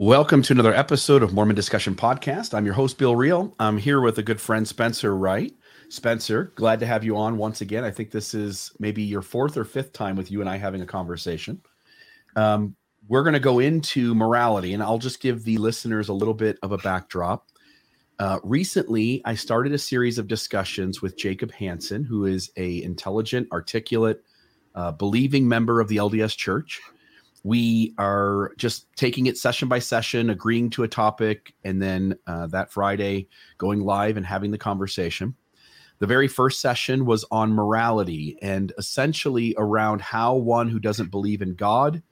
Welcome to another episode of Mormon Discussion Podcast. I'm your host, Bill Reel. I'm here with a good friend, Spencer Wright. Spencer, glad to have you on once again. I think this is maybe your fourth or fifth time with you and I having a conversation. Um, we're going to go into morality, and I'll just give the listeners a little bit of a backdrop. Uh, recently, I started a series of discussions with Jacob Hansen, who is a intelligent, articulate, uh, believing member of the LDS Church we are just taking it session by session, agreeing to a topic, and then uh, that Friday going live and having the conversation. The very first session was on morality and essentially around how one who doesn't believe in God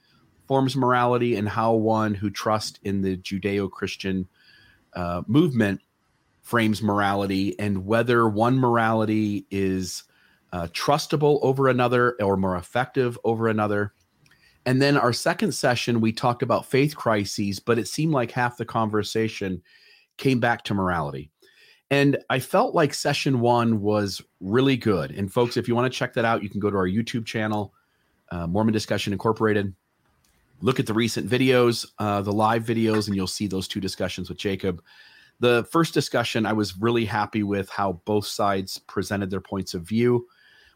forms morality and how one who trusts in the Judeo Christian uh, movement frames morality and whether one morality is uh, trustable over another or more effective over another and then our second session, we talked about faith crises, but it seemed like half the conversation came back to morality. And I felt like session one was really good. And folks, if you want to check that out, you can go to our YouTube channel, uh, Mormon Discussion Incorporated. Look at the recent videos, uh, the live videos, and you'll see those two discussions with Jacob. The first discussion, I was really happy with how both sides presented their points of view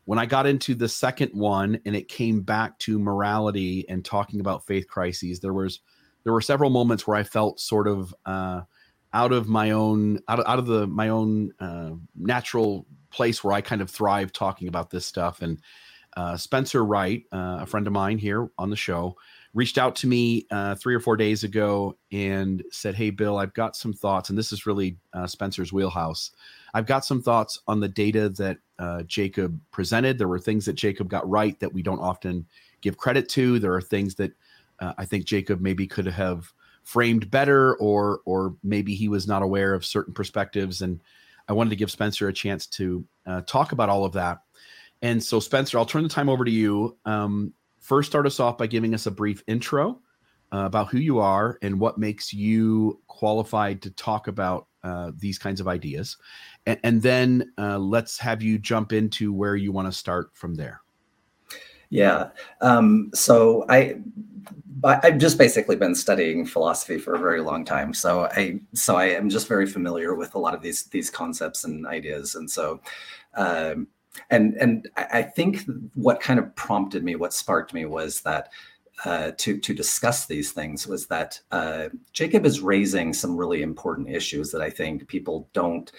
when I got into the second one and it came back to morality and talking about faith crises, there was there were several moments where I felt sort of uh, out of my own out of, out of the my own uh, natural place where I kind of thrive talking about this stuff. And uh, Spencer Wright, uh, a friend of mine here on the show, reached out to me uh, three or four days ago and said, "Hey, Bill, I've got some thoughts, and this is really uh, Spencer's wheelhouse." I've got some thoughts on the data that uh, Jacob presented. There were things that Jacob got right that we don't often give credit to. There are things that uh, I think Jacob maybe could have framed better, or or maybe he was not aware of certain perspectives. And I wanted to give Spencer a chance to uh, talk about all of that. And so, Spencer, I'll turn the time over to you. Um, first, start us off by giving us a brief intro uh, about who you are and what makes you qualified to talk about uh, these kinds of ideas and, and then uh, let's have you jump into where you want to start from there. Yeah. Um, so I, I've just basically been studying philosophy for a very long time. So I, so I am just very familiar with a lot of these these concepts and ideas. And so, um, and and I think what kind of prompted me, what sparked me, was that uh, to to discuss these things was that uh, Jacob is raising some really important issues that I think people don't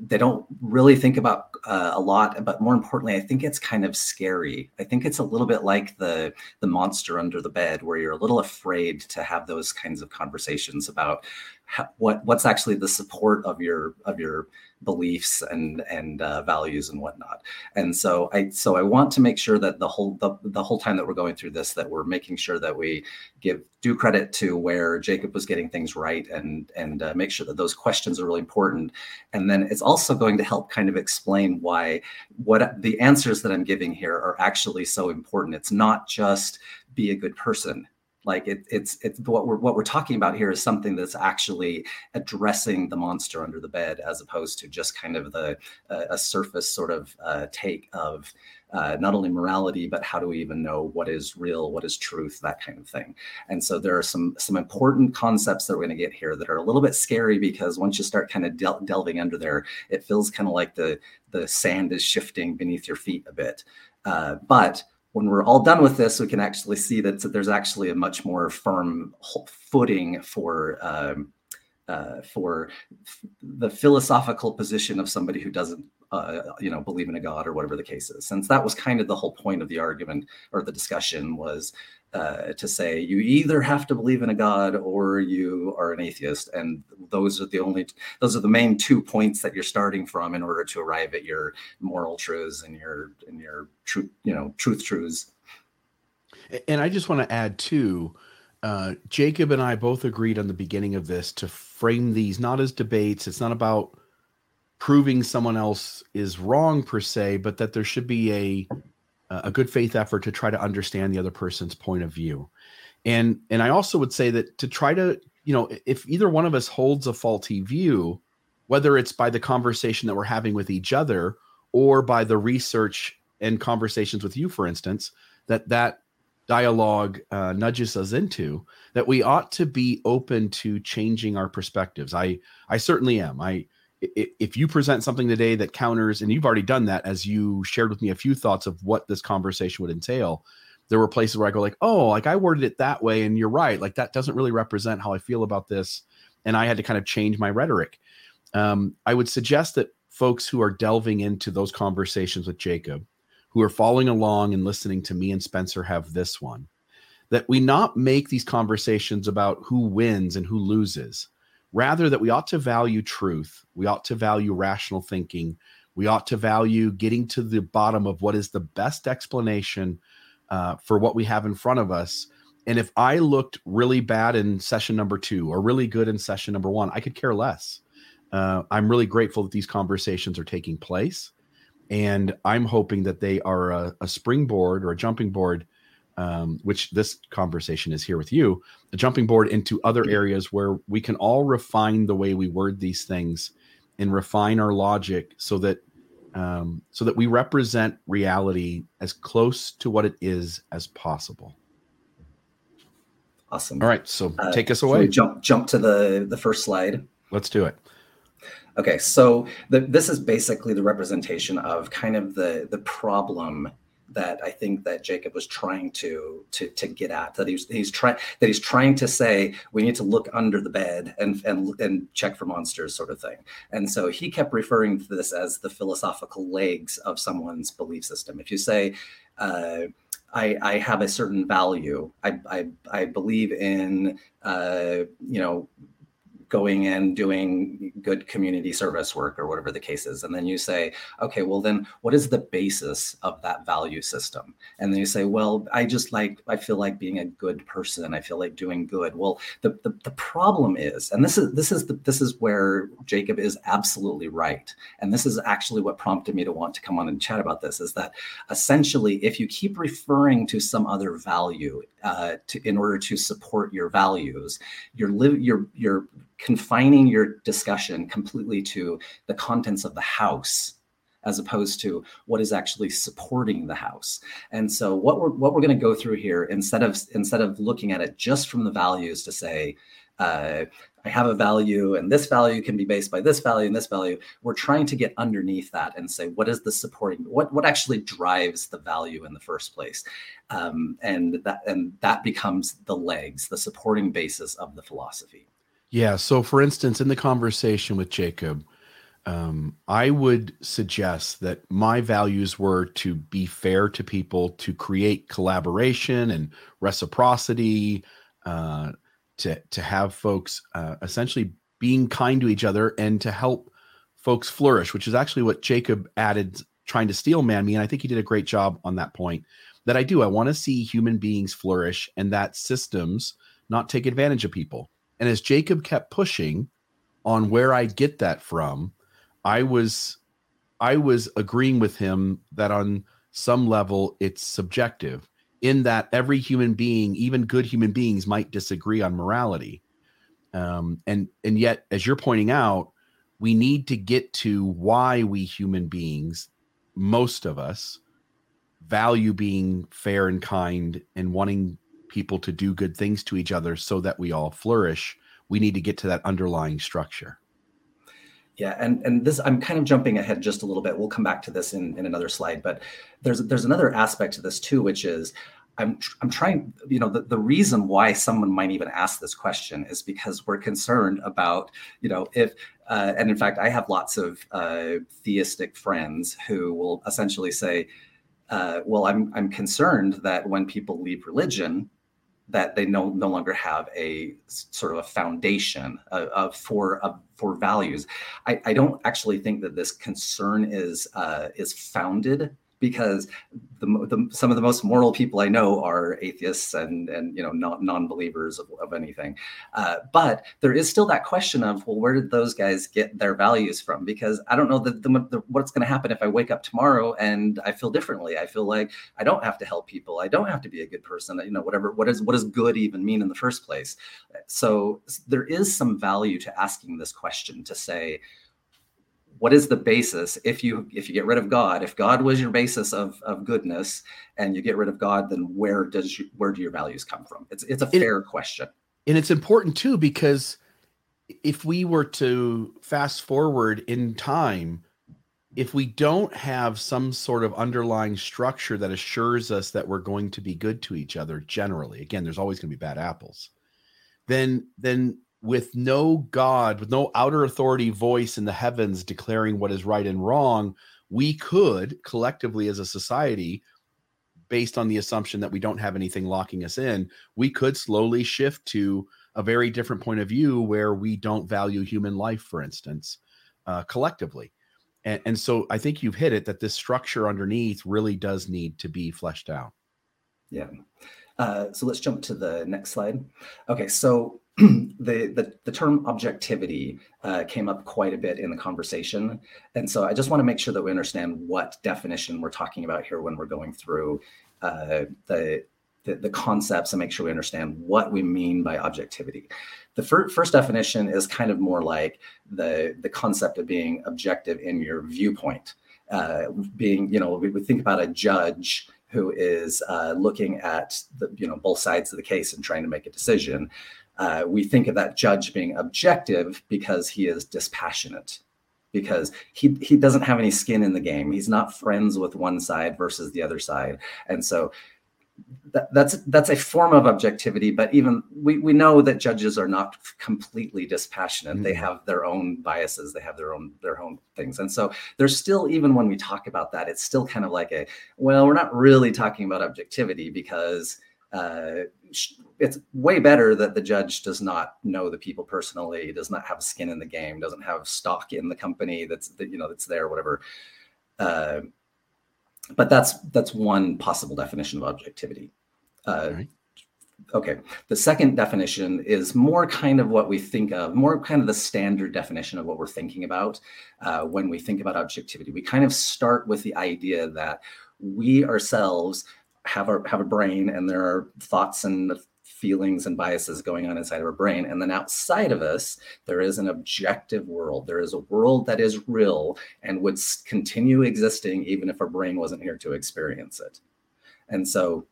they don't really think about uh, a lot. But more importantly, I think it's kind of scary. I think it's a little bit like the the monster under the bed, where you're a little afraid to have those kinds of conversations about what what's actually the support of your of your beliefs and and uh, values and whatnot. And so I so I want to make sure that the whole the, the whole time that we're going through this that we're making sure that we give due credit to where Jacob was getting things right and and uh, make sure that those questions are really important. And then it's also going to help kind of explain why what the answers that I'm giving here are actually so important. It's not just be a good person like it, it's it's what we're what we're talking about here is something that's actually addressing the monster under the bed as opposed to just kind of the uh, a surface sort of uh, take of uh, not only morality but how do we even know what is real what is truth that kind of thing. And so there are some some important concepts that we're going to get here that are a little bit scary because once you start kind of del- delving under there it feels kind of like the the sand is shifting beneath your feet a bit. Uh, but when we're all done with this, we can actually see that there's actually a much more firm footing for um, uh, for the philosophical position of somebody who doesn't, uh, you know, believe in a god or whatever the case is. Since that was kind of the whole point of the argument or the discussion was uh, to say you either have to believe in a god or you are an atheist. And those are the only those are the main two points that you're starting from in order to arrive at your moral truths and your and your truth you know truth truths. And i just want to add too uh, jacob and i both agreed on the beginning of this to frame these not as debates. It's not about proving someone else is wrong per se but that there should be a a good faith effort to try to understand the other person's point of view. And and i also would say that to try to you know if either one of us holds a faulty view whether it's by the conversation that we're having with each other or by the research and conversations with you for instance that that dialogue uh, nudges us into that we ought to be open to changing our perspectives. I i certainly am. I if you present something today that counters and you've already done that as you shared with me a few thoughts of what this conversation would entail there were places where i go like oh like i worded it that way and you're right like that doesn't really represent how i feel about this and i had to kind of change my rhetoric um, i would suggest that folks who are delving into those conversations with jacob who are following along and listening to me and Spencer have this one that we not make these conversations about who wins and who loses. Rather, that we ought to value truth. We ought to value rational thinking. We ought to value getting to the bottom of what is the best explanation uh, for what we have in front of us. And if I looked really bad in session number two or really good in session number one, I could care less. Uh, I'm really grateful that these conversations are taking place and I'm hoping that they are a, a springboard or a jumping board, um, which this conversation is here with you, a jumping board into other areas where we can all refine the way we word these things and refine our logic so that um, so that we represent reality as close to what it is as possible. Awesome. All right, so uh, take us away. Jump jump to the the first slide. Let's do it. Okay, so the, this is basically the representation of kind of the the problem that I think that Jacob was trying to to to get at. That he's he's trying that he's trying to say we need to look under the bed and and and check for monsters, sort of thing. And so he kept referring to this as the philosophical legs of someone's belief system. If you say uh, I, I, have a certain value. I, I, I believe in, uh, you know, going and doing good community service work or whatever the case is. And then you say, okay, well, then what is the basis of that value system? And then you say, well, I just like, I feel like being a good person. I feel like doing good. Well, the, the, the problem is, and this is, this is the, this is where Jacob is absolutely right. And this is actually what prompted me to want to come on and chat about this is that essentially, if you keep referring to some other value uh, to, in order to support your values, you're, live, you're, you're confining your discussion completely to the contents of the house as opposed to what is actually supporting the house. And so what we're what we're going to go through here instead of instead of looking at it just from the values to say uh, I have a value and this value can be based by this value and this value. We're trying to get underneath that and say what is the supporting what what actually drives the value in the first place, um, and that and that becomes the legs, the supporting basis of the philosophy. Yeah. So, for instance, in the conversation with Jacob, um, I would suggest that my values were to be fair to people, to create collaboration and reciprocity, uh, to to have folks uh, essentially being kind to each other and to help folks flourish, which is actually what Jacob added, trying to steel man me, and I think he did a great job on that point. That I do. I want to see human beings flourish, and that systems not take advantage of people and as Jacob kept pushing on where I get that from, I was I was agreeing with him that on some level it's subjective in that every human being, even good human beings, might disagree on morality. Um, and and yet, as you're pointing out, we need to get to why we human beings, most of us, value being fair and kind and wanting people to do good things to each other so that we all flourish, we need to get to that underlying structure. Yeah, and and this I'm kind of jumping ahead just a little bit. We'll come back to this in, in another slide, but there's there's another aspect to this too, which is I'm I'm trying, you know, the, the reason why someone might even ask this question is because we're concerned about, you know, if uh, and in fact, I have lots of uh, theistic friends who will essentially say, uh, well, I'm I'm concerned that when people leave religion, that they no no longer have a sort of a foundation of, of for of, for values. I, I don't actually think that this concern is uh, is founded because the, the, some of the most moral people I know are atheists and and you know not non-believers of, of anything. Uh, but there is still that question of well, where did those guys get their values from? Because I don't know the, the, what's going to happen if I wake up tomorrow and I feel differently. I feel like I don't have to help people. I don't have to be a good person. You know, whatever. What is what does good even mean in the first place? So there is some value to asking this question to say what is the basis? If you if you get rid of god if god was your basis of of goodness and you get rid of god then where does you, where do your values come from? It's it's a fair question. And it's important too because if we were to fast forward in time if we don't have some sort of underlying structure that assures us that we're going to be good to each other generally again there's always going to be bad apples then then with no god with no outer authority voice in the heavens declaring what is right and wrong we could collectively as a society based on the assumption that we don't have anything locking us in we could slowly shift to a very different point of view where we don't value human life for instance uh, collectively and, and so I think you've hit it that this structure underneath really does need to be fleshed out. Yeah. Uh, so let's jump to the next slide. Okay, so the, the, the term objectivity uh, came up quite a bit in the conversation, and so I just want to make sure that we understand what definition we're talking about here when we're going through uh, the the, the concepts and make sure we understand what we mean by objectivity. The fir- first definition is kind of more like the, the concept of being objective in your viewpoint. Uh, being, you know, we would think about a judge who is uh, looking at the, you know, both sides of the case and trying to make a decision. Uh, we think of that judge being objective because he is dispassionate because he he doesn't have any skin in the game. He's not friends with one side versus the other side, and so that, that's that's a form of objectivity but even we, we know that judges are not completely dispassionate mm-hmm. they have their own biases they have their own their own things and so there's still even when we talk about that it's still kind of like a well we're not really talking about objectivity because uh, it's way better that the judge does not know the people personally does not have skin in the game doesn't have stock in the company that's that you know that's there whatever uh, but that's that's one possible definition of objectivity. Uh, right. Okay. The second definition is more kind of what we think of, more kind of the standard definition of what we're thinking about uh, when we think about objectivity. We kind of start with the idea that we ourselves have a have a brain and there are thoughts and feelings and biases going on inside of our brain. And then outside of us, there is an objective world. There is a world that is real and would continue existing even if our brain wasn't here to experience it. And so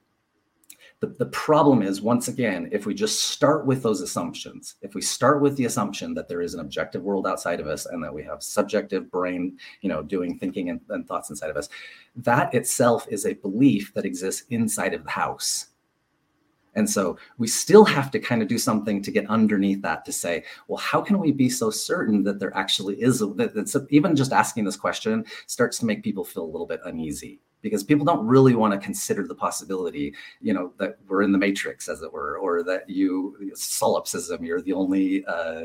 the, the problem is, once again, if we just start with those assumptions, if we start with the assumption that there is an objective world outside of us and that we have subjective brain, you know, doing thinking and, and thoughts inside of us, that itself is a belief that exists inside of the house. And so we still have to kind of do something to get underneath that to say, well, how can we be so certain that there actually is a, that even just asking this question starts to make people feel a little bit uneasy because people don't really want to consider the possibility, you know, that we're in the matrix, as it were, or that you solipsism, you're the only uh,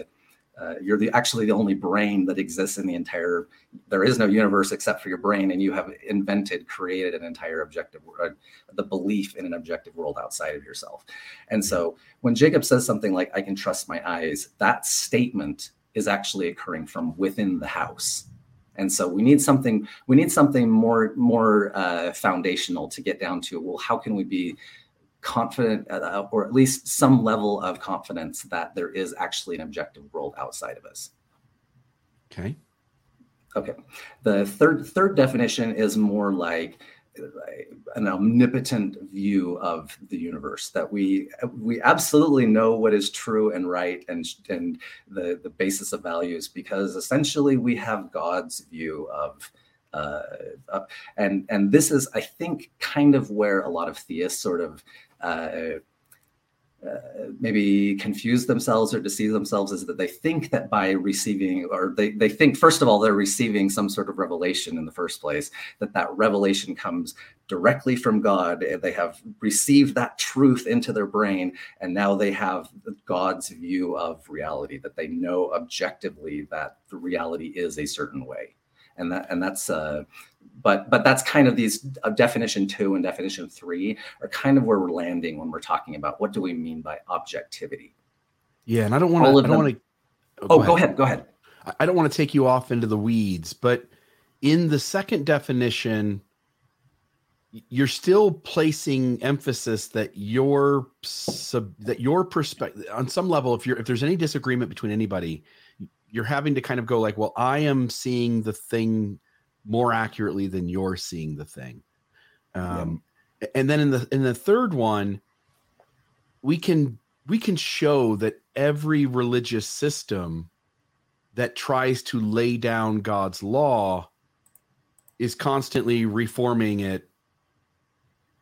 uh, you're the actually the only brain that exists in the entire there is no universe except for your brain and you have invented created an entire objective uh, the belief in an objective world outside of yourself. And so when jacob says something like i can trust my eyes that statement is actually occurring from within the house and so we need something we need something more more uh, foundational to get down to well how can we be confident uh, or at least some level of confidence that there is actually an objective world outside of us. Okay. Okay. The third third definition is more like uh, an omnipotent view of the universe that we we absolutely know what is true and right and and the the basis of values because essentially we have god's view of uh, uh, and and this is i think kind of where a lot of theists sort of uh, maybe confuse themselves or deceive themselves is that they think that by receiving or they, they think first of all they're receiving some sort of revelation in the first place that that revelation comes directly from god they have received that truth into their brain and now they have god's view of reality that they know objectively that the reality is a certain way. And that and that's uh, but but that's kind of these uh, definition two and definition three are kind of where we're landing when we're talking about what do we mean by objectivity. Yeah, and I don't want to. I don't want to. Oh, oh, go ahead. Go ahead. I don't want to take you off into the weeds, but in the second definition, you're still placing emphasis that your sub, that your perspective on some level, if you're if there's any disagreement between anybody, you're having to kind of go like, well, I am seeing the thing more accurately than you're seeing the thing. Um, yeah. And then in the in the third one, we can we can show that every religious system that tries to lay down God's law is constantly reforming it,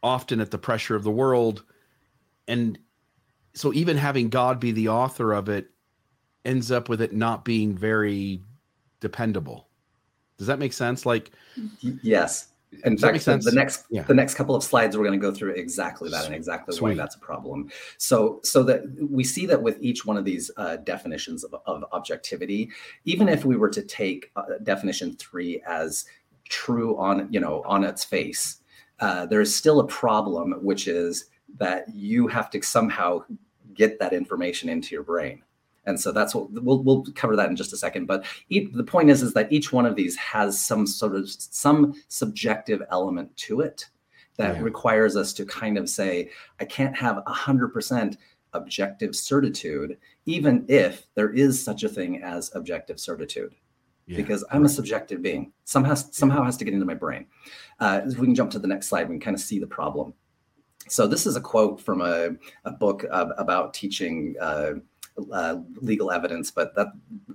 often at the pressure of the world. And so, even having God be the author of it ends up with it not being very dependable. Does that make sense? Like, yes. In Does fact, the, the, next yeah. the next couple of slides we're going to go through exactly that and exactly Sweet. why that's a problem. So so that we see that with each one of these uh, definitions of, of objectivity, even if we were to take uh, definition three as true on you know on its face, uh, there is still a problem, which is that you have to somehow get that information into your brain and so that's what we'll, we'll cover that in just a second. But the point is is that each one of these has some sort of some subjective element to it that yeah. requires us to kind of say i can't have 100% objective certitude even if there is such a thing as objective certitude. Yeah. because i'm a subjective being. Somehow somehow has to get into my brain. Uh, if we can jump to the next slide we can kind of see the problem. So this is a quote from a, a book uh, about teaching uh, uh, legal evidence, but that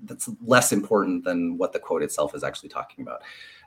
that's less important than what the quote itself is actually talking about.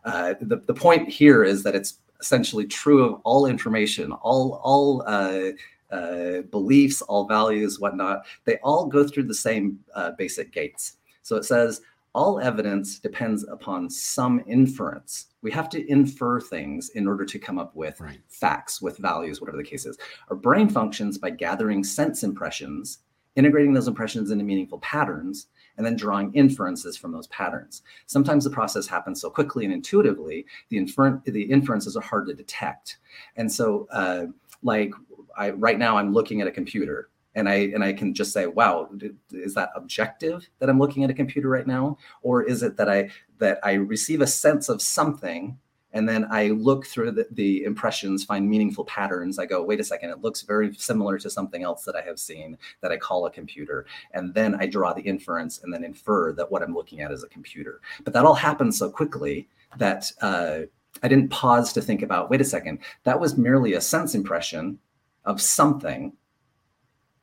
Uh, the, the point here is that it's essentially true of all information, all all uh, uh beliefs, all values, whatnot. They all go through the same uh, basic gates. So it says all evidence depends upon some inference. We have to infer things in order to come up with right. facts, with values, whatever the case is. Our brain functions by gathering sense impressions integrating those impressions into meaningful patterns, and then drawing inferences from those patterns. Sometimes the process happens so quickly and intuitively, the, infer- the inferences are hard to detect. And so, uh, like I, right now, I'm looking at a computer and I and I can just say, "Wow, is that objective that I'm looking at a computer right now, or is it that I that I receive a sense of something and then I look through the, the, impressions, find meaningful patterns. I go, wait a second, it looks very similar to something else that I have seen that I call a computer. And then I draw the inference and then infer that what I'm looking at is a computer. But that all happens so quickly that uh, I didn't pause to think about, wait a second, that was merely a sense impression of something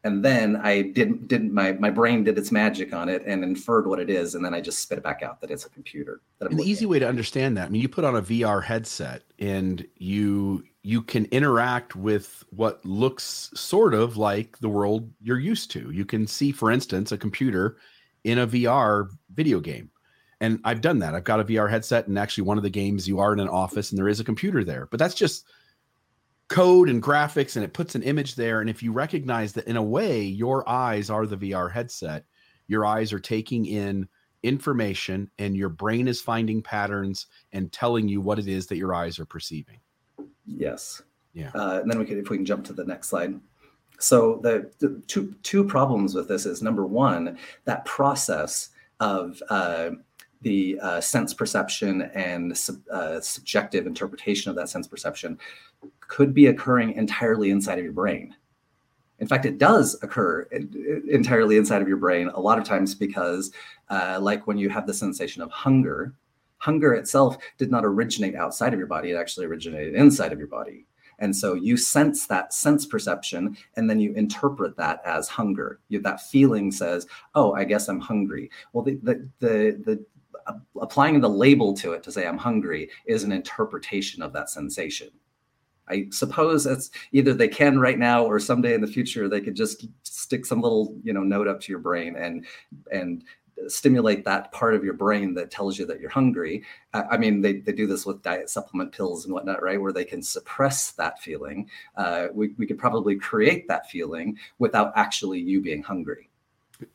and then I didn't didn't my my brain did its magic on it and inferred what it is, and then I just spit it back out that it's a computer. That the easy at. way to understand that, I mean, you put on a VR headset and you you can interact with what looks sort of like the world you're used to. You can see, for instance, a computer in a VR video game. And I've done that. I've got a VR headset, and actually, one of the games you are in an office and there is a computer there. But that's just code and graphics and it puts an image there. And if you recognize that in a way your eyes are the VR headset your eyes are taking in information and your brain is finding patterns and telling you what it is that your eyes are perceiving. Yes. Yeah. Uh, and then we could if we can jump to the next slide. So the, the two two problems with this is number one that process of uh, the uh, sense perception and sub, uh, subjective interpretation of that sense perception could be occurring entirely inside of your brain. In fact, it does occur entirely inside of your brain a lot of times because, uh, like when you have the sensation of hunger, hunger itself did not originate outside of your body, it actually originated inside of your body. And so you sense that sense perception and then you interpret that as hunger. You, that feeling says, oh, I guess I'm hungry. Well, the, the, the, the applying the label to it to say I'm hungry is an interpretation of that sensation. I suppose it's either they can right now or someday in the future they could just stick some little you know note up to your brain and and stimulate that part of your brain that tells you that you're hungry. I mean, they, they do this with diet supplement pills and whatnot, right? Where they can suppress that feeling. Uh, we, we could probably create that feeling without actually you being hungry.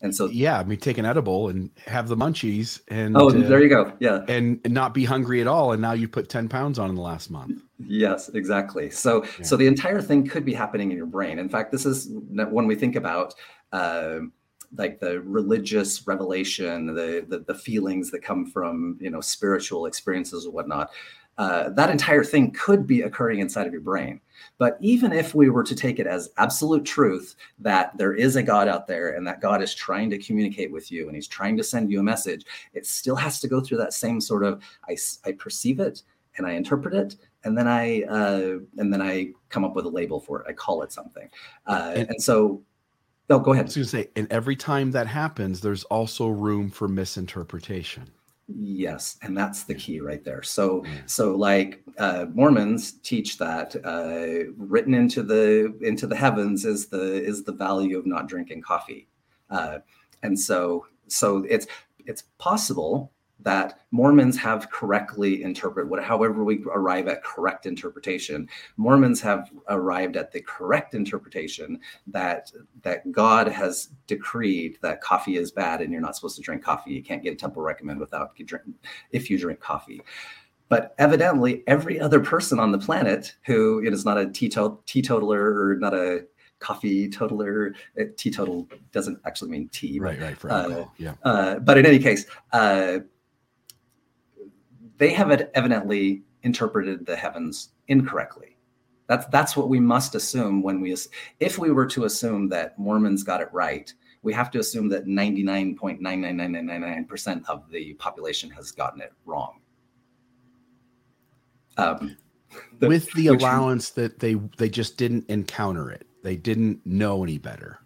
And so, yeah, I mean, take an edible and have the munchies, and oh, uh, there you go, yeah, and, and not be hungry at all. And now you put ten pounds on in the last month. Yes, exactly. So, yeah. so the entire thing could be happening in your brain. In fact, this is when we think about. Uh, like the religious revelation, the, the, the feelings that come from you know spiritual experiences or whatnot. uh, that entire thing could be occurring inside of your brain. But even if we were to take it as absolute truth that there is a God out there and that God is trying to communicate with you and he's trying to send you a message, it still has to go through that same sort of I, I perceive it and I interpret it and then I uh, and then I come up with a label for it. I call it something. Uh, and, and so no, go ahead. I was going to say, and every time that happens, there's also room for misinterpretation. Yes, and that's the key right there. So, so like uh, Mormons teach that uh, written into the into the heavens is the is the value of not drinking coffee, uh, and so so it's it's possible that Mormons have correctly interpreted however we arrive at correct interpretation Mormons have arrived at the correct interpretation that that God has decreed that coffee is bad and you're not supposed to drink coffee you can't get a temple recommend without you drink if you drink coffee but evidently every other person on the planet who is not a teetotaler or not a coffee totaler. Uh, teetotal doesn't actually mean tea. Right, right, for uh, yeah. Uh, but in any case, uh, they have evidently interpreted the heavens incorrectly. That's that's what we must assume when we if we were to assume that Mormons got it right, we have to assume that 99.99999% of the population has gotten it wrong. Um, the, With the allowance that they they just didn't encounter it, they didn't know any better.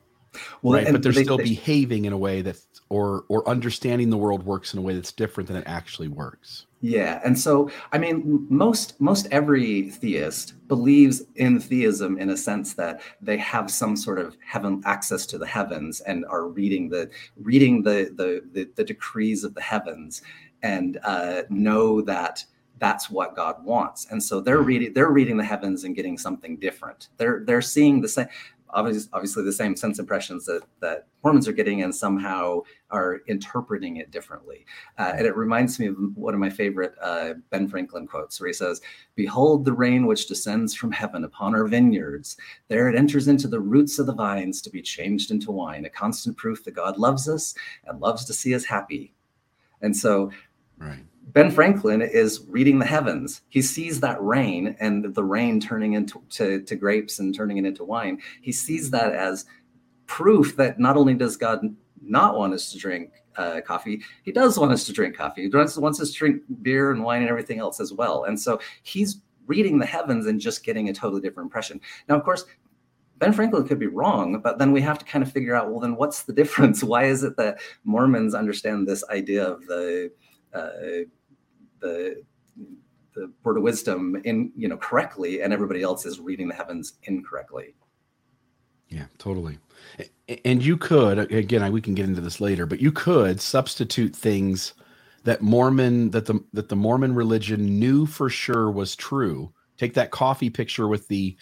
Well, right? but they're they, still they, behaving in a way that, or or understanding the world works in a way that's different than it actually works. Yeah, and so I mean, most most every theist believes in theism in a sense that they have some sort of heaven access to the heavens and are reading the reading the the the, the decrees of the heavens and uh, know that that's what God wants. And so they're reading they're reading the heavens and getting something different. They're they're seeing the same obviously, obviously the same sense impressions that that Mormons are getting and somehow are interpreting it differently. Uh, and it reminds me of one of my favorite uh, Ben Franklin quotes where he says, Behold the rain which descends from heaven upon our vineyards. There it enters into the roots of the vines to be changed into wine, a constant proof that God loves us and loves to see us happy. And so, right Ben Franklin is reading the heavens. He sees that rain and the rain turning into to, to grapes and turning it into wine. He sees that as proof that not only does God not want us to drink uh, coffee, he does want us to drink coffee. He wants, wants us to drink beer and wine and everything else as well. And so he's reading the heavens and just getting a totally different impression. Now, of course, Ben Franklin could be wrong, but then we have to kind of figure out well, then what's the difference? Why is it that Mormons understand this idea of the the the word of wisdom in you know correctly, and everybody else is reading the heavens incorrectly. Yeah, totally. And you could again, we can get into this later, but you could substitute things that Mormon that the that the Mormon religion knew for sure was true. Take that coffee picture with the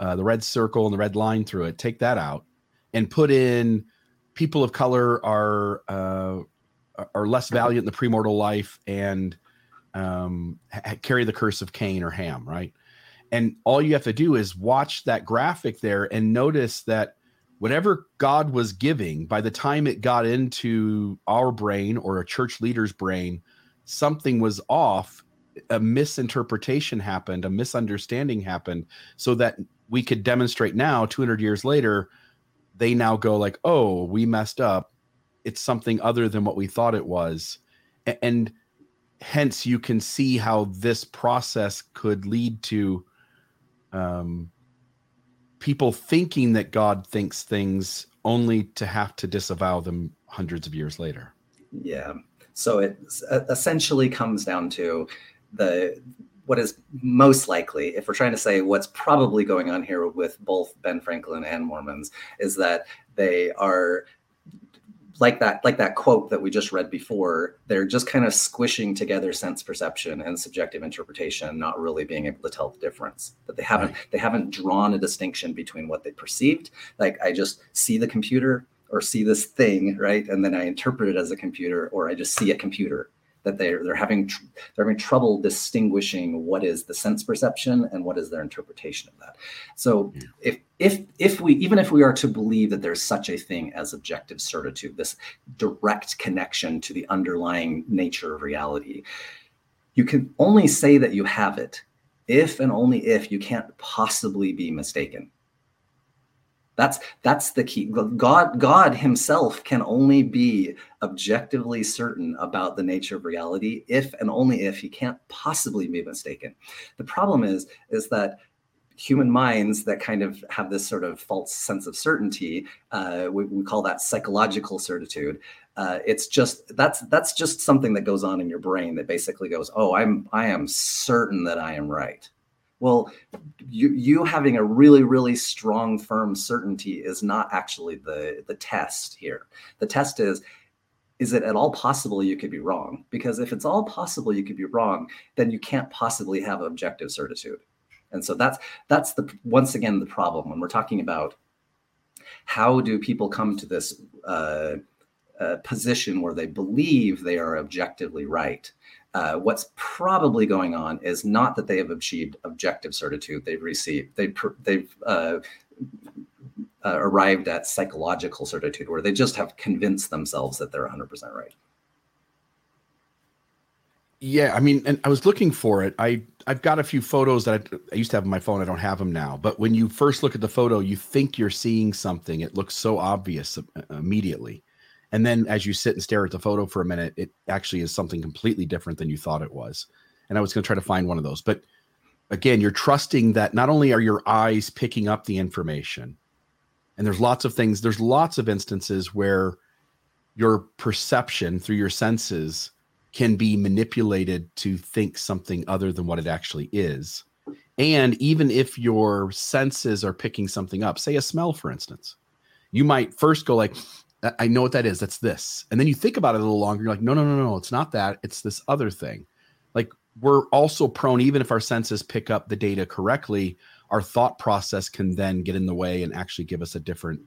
uh, the red circle and the red line through it. Take that out and put in people of color are uh, are less valiant in the premortal life and um, ha- carry the curse of Cain or Ham, right? And all you have to do is watch that graphic there and notice that whatever God was giving, by the time it got into our brain or a church leader's brain, something was off. A misinterpretation happened, a misunderstanding happened, so that we could demonstrate now, 200 years later, they now go like, oh, we messed up it's something other than what we thought it was. And hence you can see how this process could lead to um, people thinking that god thinks things only to have to disavow them hundreds of years later. Yeah. So it essentially comes down to the what is most likely if we're trying to say what's probably going on here with both ben franklin and mormons is that they are like that like that quote that we just read before they're just kind of squishing together sense perception and subjective interpretation not really being able to tell the difference. That they haven't right. they haven't drawn a distinction between what they perceived. Like i just see the computer or see this thing right? And then i interpret it as a computer or i just see a computer that they're they're having tr- they're having trouble distinguishing what is the sense perception and what is their interpretation of that. So yeah. if if if we even if we are to believe that there's such a thing as objective certitude, this direct connection to the underlying nature of reality, you can only say that you have it if and only if you can't possibly be mistaken. That's that's the key. God God himself can only be objectively certain about the nature of reality if and only if he can't possibly be mistaken. The problem is is that human minds that kind of have this sort of false sense of certainty uh, we, we, call that psychological certitude uh, it's just that's that's just something that goes on in your brain that basically goes oh i'm i am certain that i am right well you you having a really really strong firm certainty is not actually the the test here. The test is is it at all possible you could be wrong? Because if it's all possible you could be wrong then you can't possibly have objective certitude. And so that's that's the once again the problem when we're talking about how do people come to this uh, uh, position where they believe they are objectively right. Uh, what's probably going on is not that they have achieved objective certitude. They've received they they've uh, uh, arrived at psychological certitude, where they just have convinced themselves that they're 100% right. Yeah, I mean, and I was looking for it. I I've got a few photos that I, I, used to have on my phone. I don't have them now. But when you first look at the photo, you think you're seeing something. It looks so obvious uh, immediately, and then as you sit and stare at the photo for a minute, it actually is something completely different than you thought it was. And I was going to try to find one of those, but again, you're trusting that not only are your eyes picking up the information, and there's lots of things. There's lots of instances where your perception through your senses can be manipulated to think something other than what it actually is. And even if your senses are picking something up, say a smell, for instance, you might first go like, I know what that is. That's this. And then you think about it a little longer. You're like, no, no, no, no, it's not that. It's this other thing. Like we're also prone, even if our senses pick up the data correctly, our thought process can then get in the way and actually give us a different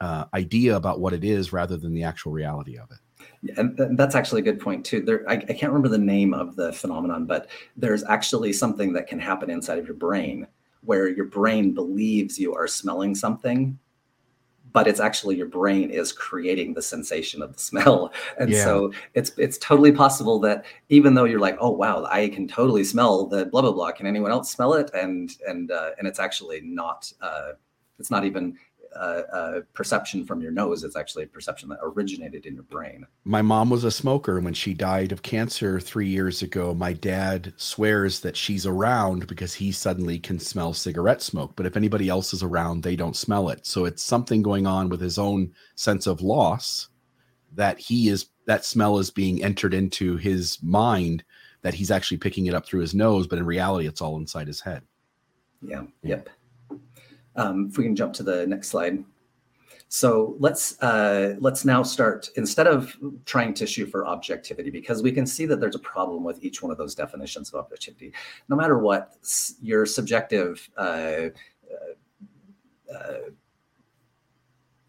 uh, idea about what it is rather than the actual reality of it and that's actually a good point too. There, I, I, can't remember the name of the phenomenon, but there's actually something that can happen inside of your brain where your brain believes you are smelling something, but it's actually your brain is creating the sensation of the smell. And yeah. so it's it's totally possible that even though you're like, oh wow, I can totally smell the blah blah blah. Can anyone else smell it? And and uh, and it's actually not. Uh, it's not even a, perception from your nose. It's actually a perception that originated in your brain. My mom was a smoker. When she died of cancer three years ago, my dad swears that she's around because he suddenly can smell cigarette smoke. But if anybody else is around, they don't smell it. So it's something going on with his own sense of loss that he is, that smell is being entered into his mind that he's actually picking it up through his nose. But in reality, it's all inside his head. Yeah. Yep. Um, if we can jump to the next slide. So let's uh, let's now start instead of trying to shoot for objectivity because we can see that there's a problem with each one of those definitions of objectivity. No matter what your subjective uh, uh, uh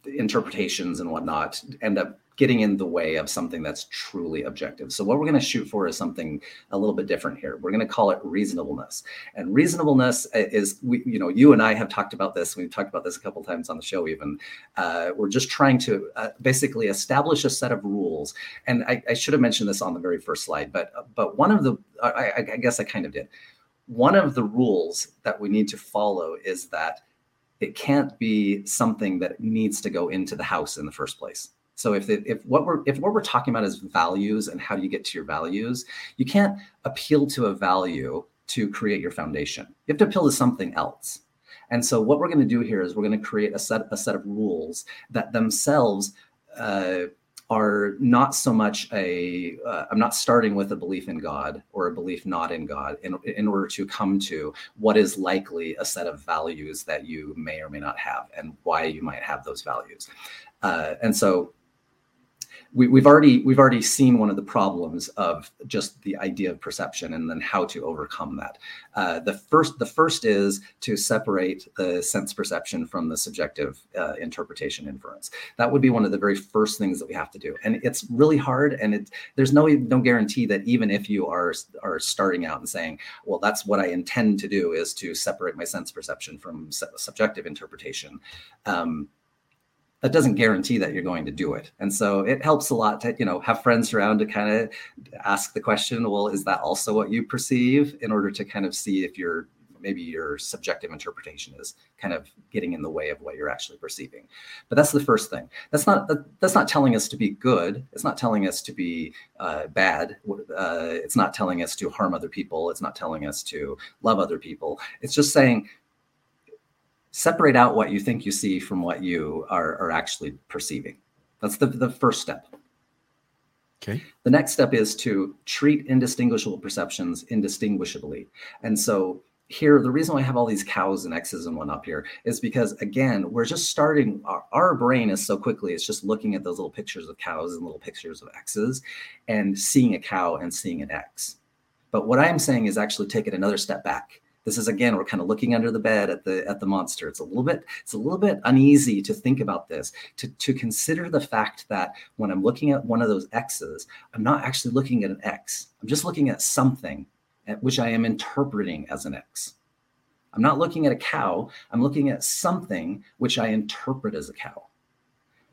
interpretations and whatnot end up getting in the way of something that's truly objective. So what we're going to shoot for is something a little bit different here. We're going to call it reasonableness. And reasonableness is, we, you know, you and I have talked about this. We've talked about this a couple times on the show. Even uh, we're just trying to uh, basically establish a set of rules. And I, I, should have mentioned this on the very first slide, but but one of the, I, I guess I kind of did. One of the rules that we need to follow is that it can't be something that needs to go into the house in the first place so if the, if what we're if what we're talking about is values and how do you get to your values, you can't appeal to a value to create your foundation. You have to appeal to something else. And so what we're going to do here is we're going to create a set a set of rules that themselves uh, are not so much a. am uh, not starting with a belief in God or a belief not in God in, in order to come to what is likely a set of values that you may or may not have and why you might have those values. Uh, and so we, have already we've already seen one of the problems of just the idea of perception and then how to overcome that. Uh, the first the first is to separate the sense perception from the subjective uh, interpretation inference. That would be one of the very first things that we have to do, and it's really hard. And it, there's no no guarantee that even if you are are starting out and saying, well, that's what I intend to do is to separate my sense perception from subjective interpretation. Um, that doesn't guarantee that you're going to do it. And so it helps a lot to, you know, have friends around to kind of ask the question, well, is that also what you perceive? In order to kind of see if you're maybe your subjective interpretation is kind of getting in the way of what you're actually perceiving. But that's the first thing. That's not that's not telling us to be good. It's not telling us to be uh, bad. Uh, it's not telling us to harm other people. It's not telling us to love other people. It's just saying separate out what you think you see from what you are, are actually perceiving. That's the, the first step. Okay. The next step is to treat indistinguishable perceptions indistinguishably. And so here, the reason why I have all these cows and X's and one up here is because again, we're just starting our, our brain is so quickly, it's just looking at those little pictures of cows and little pictures of X's and seeing a cow and seeing an X. But what I'm saying is actually take it another step back this is again we're kind of looking under the bed at the at the monster. It's a little bit it's a little bit uneasy to think about this to to consider the fact that when i'm looking at one of those x's i'm not actually looking at an x. I'm just looking at something at which i am interpreting as an x. I'm not looking at a cow. I'm looking at something which i interpret as a cow.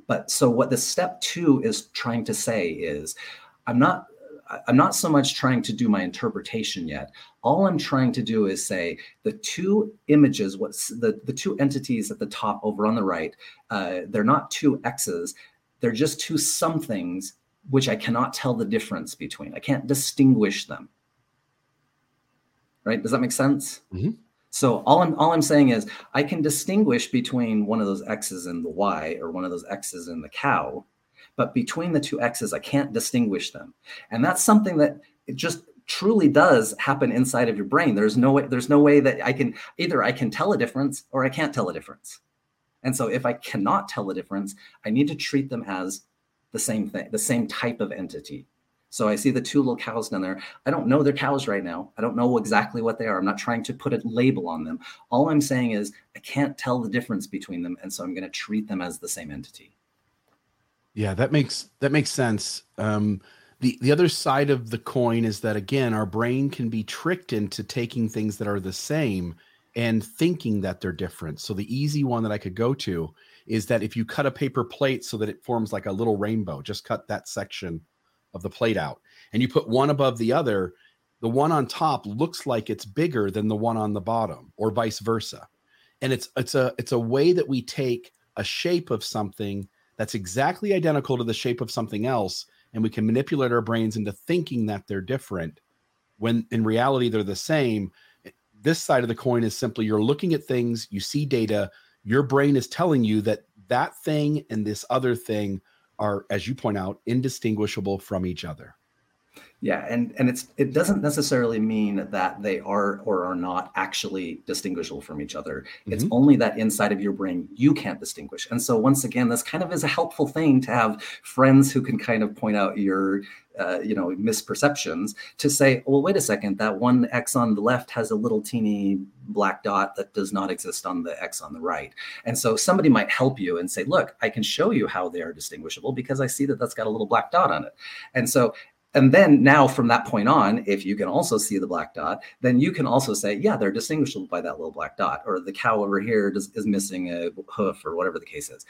But so what the step 2 is trying to say is i'm not I'm not so much trying to do my interpretation yet. All I'm trying to do is say the two images, what's the, the two entities at the top over on the right, uh, they're not two X's, they're just two somethings which I cannot tell the difference between. I can't distinguish them. Right? Does that make sense? Mm-hmm. So all I'm all I'm saying is I can distinguish between one of those X's and the Y or one of those X's and the cow but between the two X's, I can't distinguish them. And that's something that it just truly does happen inside of your brain. There's no way, there's no way that I can either I can tell a difference or I can't tell a difference. And so if I cannot tell a difference, I need to treat them as the same thing, the same type of entity. So I see the two little cows down there. I don't know they're cows right now. I don't know exactly what they are. I'm not trying to put a label on them. All I'm saying is I can't tell the difference between them. And so I'm going to treat them as the same entity. Yeah, that makes that makes sense. Um, the the other side of the coin is that again, our brain can be tricked into taking things that are the same and thinking that they're different. So the easy one that I could go to is that if you cut a paper plate so that it forms like a little rainbow, just cut that section of the plate out, and you put one above the other, the one on top looks like it's bigger than the one on the bottom, or vice versa. And it's it's a it's a way that we take a shape of something that's exactly identical to the shape of something else and we can manipulate our brains into thinking that they're different when in reality they're the same. This side of the coin is simply you're looking at things you see data your brain is telling you that that thing and this other thing are as you point out indistinguishable from each other yeah, and and it's it doesn't necessarily mean that they are or are not actually distinguishable from each other. Mm-hmm. It's only that inside of your brain you can't distinguish. And so once again, this kind of is a helpful thing to have friends who can kind of point out your uh, you know misperceptions to say well wait a second that one x on the left has a little teeny black dot that does not exist on the x on the right and so somebody might help you and say look i can show you how they are distinguishable because i see that that's got a little black dot on it and so and then now from that point on, if you can also see the black dot, then you can also say, yeah, they're distinguishable by that little black dot, or the cow over here is, is missing a hoof, or whatever the case is.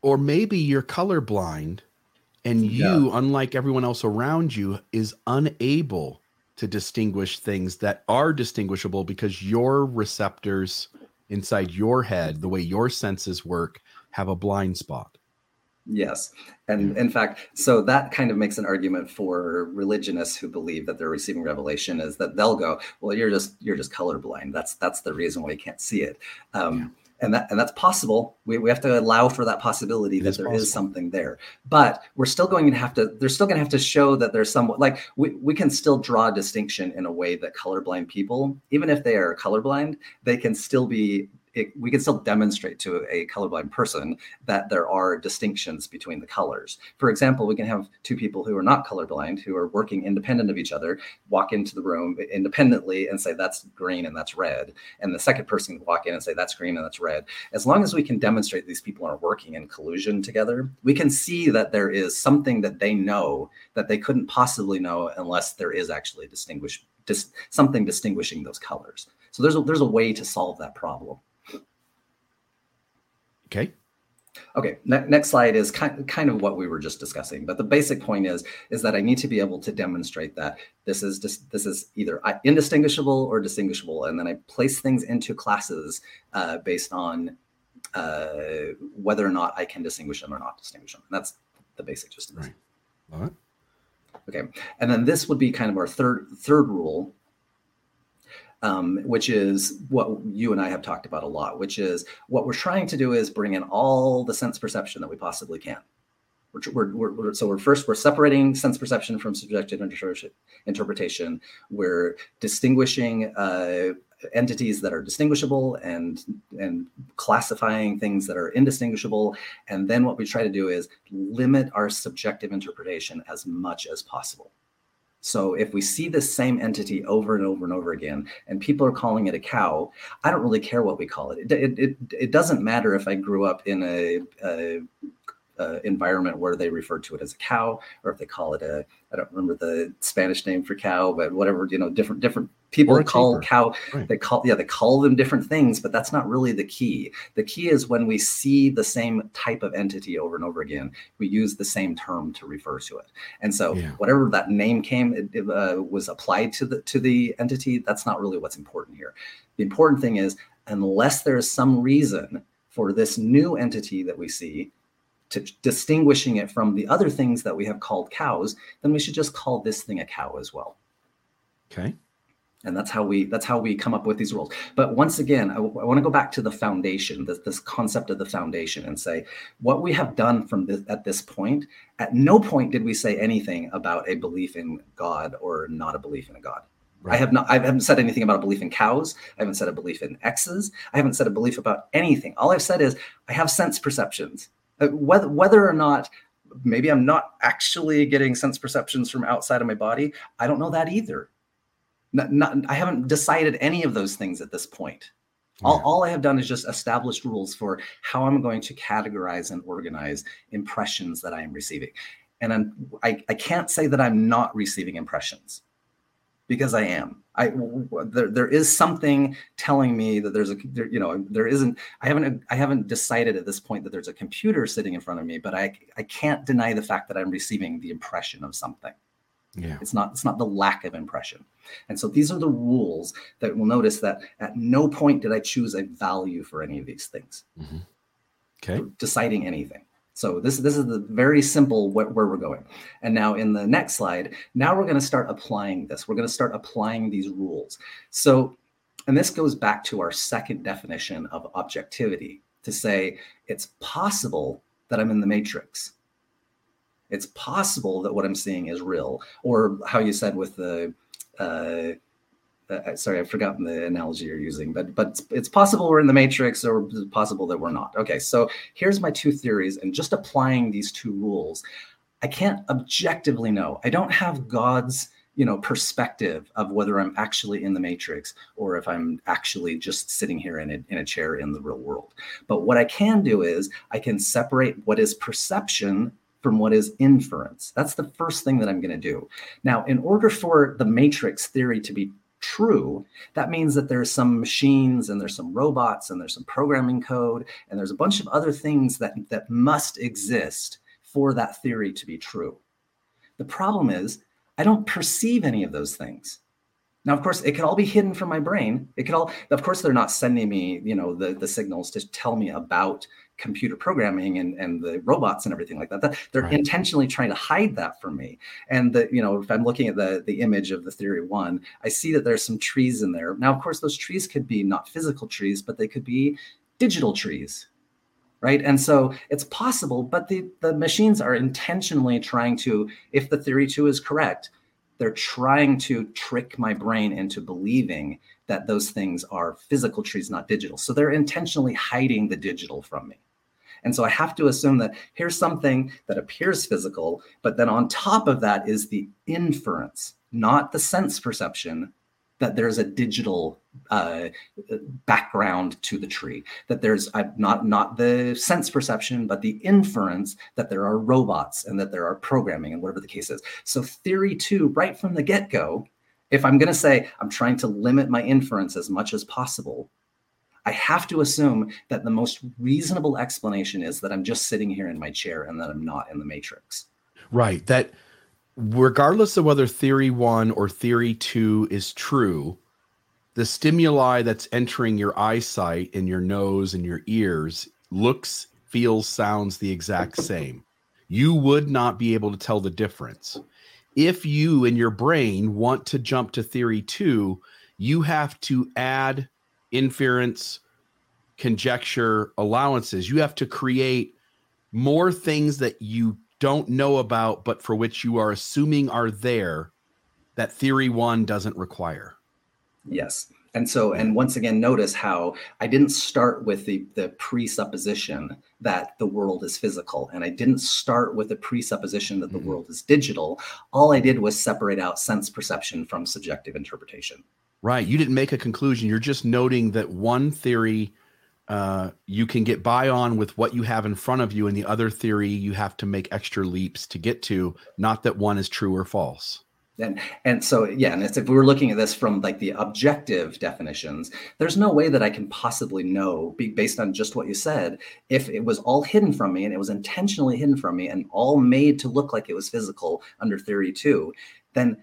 Or maybe you're colorblind and you, yeah. unlike everyone else around you, is unable to distinguish things that are distinguishable because your receptors inside your head, the way your senses work, have a blind spot. Yes. And in fact, so that kind of makes an argument for religionists who believe that they're receiving revelation is that they'll go, well, you're just you're just colorblind. That's that's the reason why you can't see it. Um, yeah. And that and that's possible. We, we have to allow for that possibility it that is there possible. is something there. But we're still going to have to. They're still going to have to show that there's some like we, we can still draw a distinction in a way that colorblind people, even if they are colorblind, they can still be it, we can still demonstrate to a colorblind person that there are distinctions between the colors. For example, we can have two people who are not colorblind, who are working independent of each other, walk into the room independently and say, that's green and that's red. And the second person can walk in and say, that's green and that's red. As long as we can demonstrate these people are working in collusion together, we can see that there is something that they know that they couldn't possibly know unless there is actually distinguish, dis, something distinguishing those colors. So there's a, there's a way to solve that problem. Okay. Okay, ne- next slide is kind, kind of what we were just discussing, but the basic point is is that I need to be able to demonstrate that this is just this is either indistinguishable or distinguishable, and then I place things into classes uh, based on uh, whether or not I can distinguish them or not distinguish them. And that's the basic gist of this. Right. Okay, and then this would be kind of our third third rule, um, which is what you and I have talked about a lot, which is what we're trying to do is bring in all the sense perception that we possibly can. We're, we're, we're, so we're first we're separating sense perception from subjective interpretation. We're distinguishing uh, entities that are distinguishable and and classifying things that are indistinguishable. And then what we try to do is limit our subjective interpretation as much as possible. So if we see the same entity over and over and over again, and people are calling it a cow, I don't really care what we call it. It, it, it, it doesn't matter if I grew up in a, a uh, environment where they refer to it as a cow, or if they call it a I don't remember the Spanish name for cow, but whatever you know, different different people call cow. Right. They call yeah they call them different things, but that's not really the key. The key is when we see the same type of entity over and over again, we use the same term to refer to it. And so yeah. whatever that name came it, it, uh, was applied to the to the entity. That's not really what's important here. The important thing is unless there is some reason for this new entity that we see distinguishing it from the other things that we have called cows, then we should just call this thing a cow as well. Okay. And that's how we that's how we come up with these rules. But once again, I, want to go back to the foundation, this, this concept of the foundation, and say what we have done from this at this point. At no point did we say anything about a belief in God or not a belief in a God. Right. I have not. I haven't said anything about a belief in cows. I haven't said a belief in X's. I haven't said a belief about anything. All I've said is I have sense perceptions. Uh, whether whether or not maybe I'm not actually getting sense perceptions from outside of my body, I don't know that either. Not, not, I haven't decided any of those things at this point. Yeah. All, all I have done is just established rules for how I'm going to categorize and organize impressions that I am receiving. And I'm, I, I can't say that I'm not receiving impressions because I am. I there, there is something telling me that there's a there, you know there isn't I haven't I haven't decided at this point that there's a computer sitting in front of me, but I I can't deny the fact that I'm receiving the impression of something. Yeah. It's not it's not the lack of impression. And so these are the rules that will notice that at no point did I choose a value for any of these things. Mm-hmm. Okay. Deciding anything. So this, this is the very simple where, where we're going. And now in the next slide, now we're going to start applying this. We're going to start applying these rules. So, and this goes back to our second definition of objectivity to say it's possible that I'm in the matrix. It's possible that what I'm seeing is real, or how you said with the uh, uh, sorry, I've forgotten the analogy you're using, but but it's, it's, possible we're in the matrix or it's possible that we're not. Okay, so here's my two theories, and just applying these two rules, I can't objectively know. I don't have God's you know perspective of whether I'm actually in the matrix or if I'm actually just sitting here in a, in a chair in the real world. But what I can do is I can separate what is perception from what is inference. That's the first thing that I'm going to do. Now, in order for the matrix theory to be true, that means that there's some machines and there's some robots and there's some programming code and there's a bunch of other things that, that must exist for that theory to be true. The problem is, I don't perceive any of those things. Now, of course, it could all be hidden from my brain. It could all, of course, they're not sending me, you know, the, the signals to tell me about computer programming and, and the robots and everything like that. that they're right. intentionally trying to hide that from me. And the, you know, if I'm looking at the the image of the theory one, I see that there's some trees in there. Now, of course, those trees could be not physical trees, but they could be digital trees. Right. And so it's possible, but the, the machines are intentionally trying to, if the theory two is correct, they're trying to trick my brain into believing that those things are physical trees, not digital. So they're intentionally hiding the digital from me. And so I have to assume that here's something that appears physical, but then on top of that is the inference, not the sense perception that there's a digital uh, background to the tree that there's uh, not not the sense perception but the inference that there are robots and that there are programming and whatever the case is. So theory two right from the get-go if i'm going to say i'm trying to limit my inference as much as possible I have to assume that the most reasonable explanation is that I'm just sitting here in my chair and that I'm not in the matrix. Right. That regardless of whether theory one or theory two is true, the stimuli that's entering your eyesight and your nose and your ears looks, feels, sounds the exact same. You would not be able to tell the difference. If you in your brain want to jump to theory two, you have to add inference, conjecture, allowances. You have to create more things that you don't know about, but for which you are assuming are there that theory one doesn't require. Yes. And so, and once again, notice how I didn't start with the, the presupposition that the world is physical. And I didn't start with the presupposition that the mm-hmm. world is digital. All I did was separate out sense perception from subjective interpretation. Right. You didn't make a conclusion. You're just noting that one theory uh, you can get by on with what you have in front of you, and the other theory you have to make extra leaps to get to. Not that one is true or false. And and so yeah, and if we were looking at this from like the objective definitions, there's no way that I can possibly know, based on just what you said, if it was all hidden from me and it was intentionally hidden from me and all made to look like it was physical under theory two, then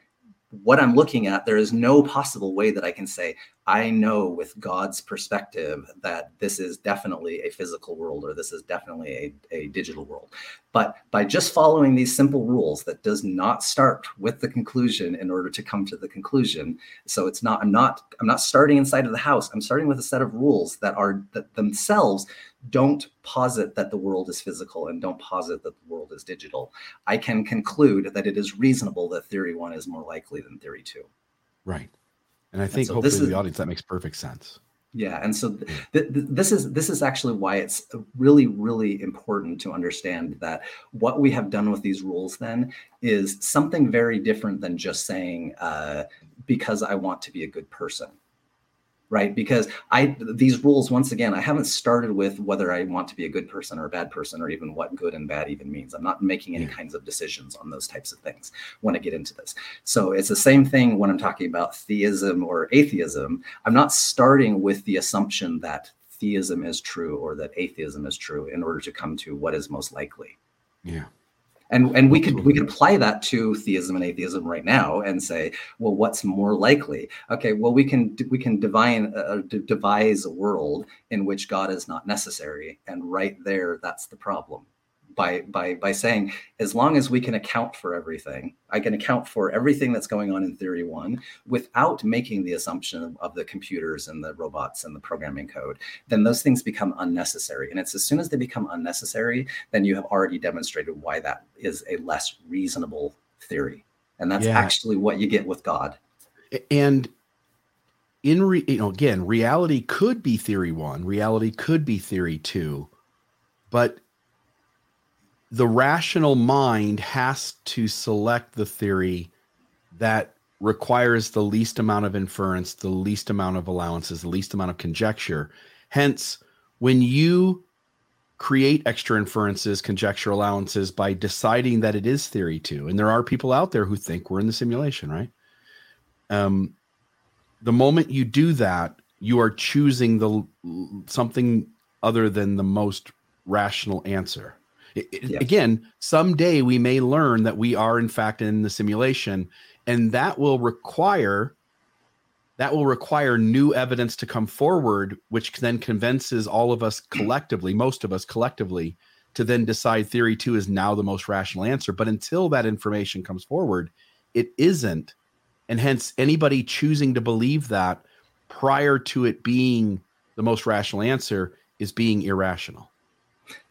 what I'm looking at, there is no possible way that I can say, I know with God's perspective that this is definitely a physical world or this is definitely a, a digital world. But by just following these simple rules that does not start with the conclusion in order to come to the conclusion. So it's not, I'm not, I'm not starting inside of the house. I'm starting with a set of rules that are that themselves don't posit that the world is physical and don't posit that the world is digital. I can conclude that it is reasonable that theory one is more likely than theory two. Right. And I think and so hopefully is, the audience that makes perfect sense. Yeah, and so th- th- this is this is actually why it's really really important to understand that what we have done with these rules then is something very different than just saying uh, because I want to be a good person right? Because i these rules once again i haven't started with whether i want to be a good person or a bad person or even what good and bad even means. I'm not making any kinds of decisions on those types of things when i get into this. So it's the same thing when i'm talking about theism or atheism. I'm not starting with the assumption that theism is true or that atheism is true in order to come to what is most likely. Yeah and and we could we could apply that to theism and atheism right now and say well what's more likely? Okay well we can we can divine uh, devise a world in which god is not necessary and right there that's the problem by by by saying as long as we can account for everything i can account for everything that's going on in theory one without making the assumption of the computers and the robots and the programming code then those things become unnecessary. And it's as soon as they become unnecessary then you have already demonstrated why that is a less reasonable theory. And that's yeah. actually what you get with god. And in re, you know again reality could be theory one reality could be theory two but the rational mind has to select the theory that requires the least amount of inference, the least amount of allowances, the least amount of conjecture. Hence, when you create extra inferences, conjecture allowances by deciding that it is theory two, and there are people out there who think we're in the simulation, right? Um, the moment you do that, you are choosing the something other than the most rational answer. Again, someday we may learn that we are in fact in the simulation, and that will require that will require new evidence to come forward, which then convinces all of us collectively, most of us collectively, to then decide theory two is now the most rational answer. But until that information comes forward, it isn't. And hence, anybody choosing to believe that prior to it being the most rational answer is being irrational.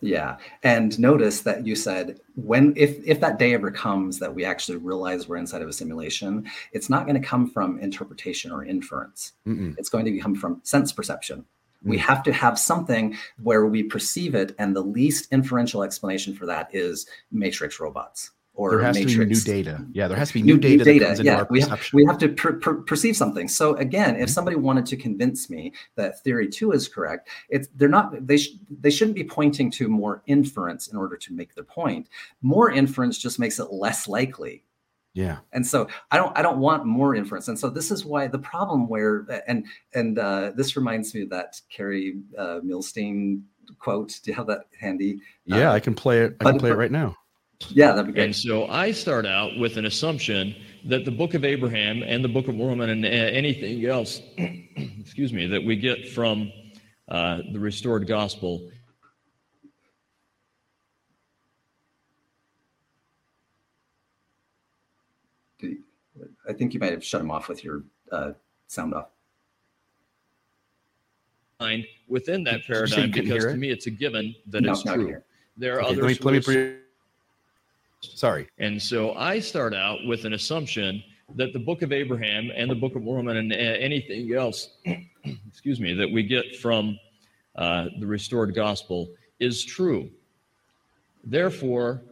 Yeah. And notice that you said when if if that day ever comes that we actually realize we're inside of a simulation, it's not going to come from interpretation or inference. Mm-mm. It's going to come from sense perception. We mm. have to have something where we perceive it, and the least inferential explanation for that is matrix robots or there has matrix. to be new data. Yeah, there has to be new, new data. data. yeah, we have, we have to per, per, perceive something. So again, if mm-hmm. somebody wanted to convince me that theory two is correct, it's they're not. They sh- they shouldn't be pointing to more inference in order to make their point. More inference just makes it less likely Yeah. And so I don't I don't want more inference. And so this is why the problem where and and uh, this reminds me of that Kerry uh, Muhlestein quote. Do you have that handy? Yeah, uh, I can play it. I can play it right now. Yeah, that'd be great. And so I start out with an assumption that the Book of Abraham and the Book of Mormon and uh, anything else, excuse me, that we get from uh, the restored gospel I think you might have shut him off with your uh, sound off. Within that paradigm, because to me it's a given that no, it's true. There are okay, others. Let me, let me Sorry. And so I start out with an assumption that the Book of Abraham and the Book of Mormon and uh, anything else, excuse me, that we get from uh, the restored gospel is true. Therefore,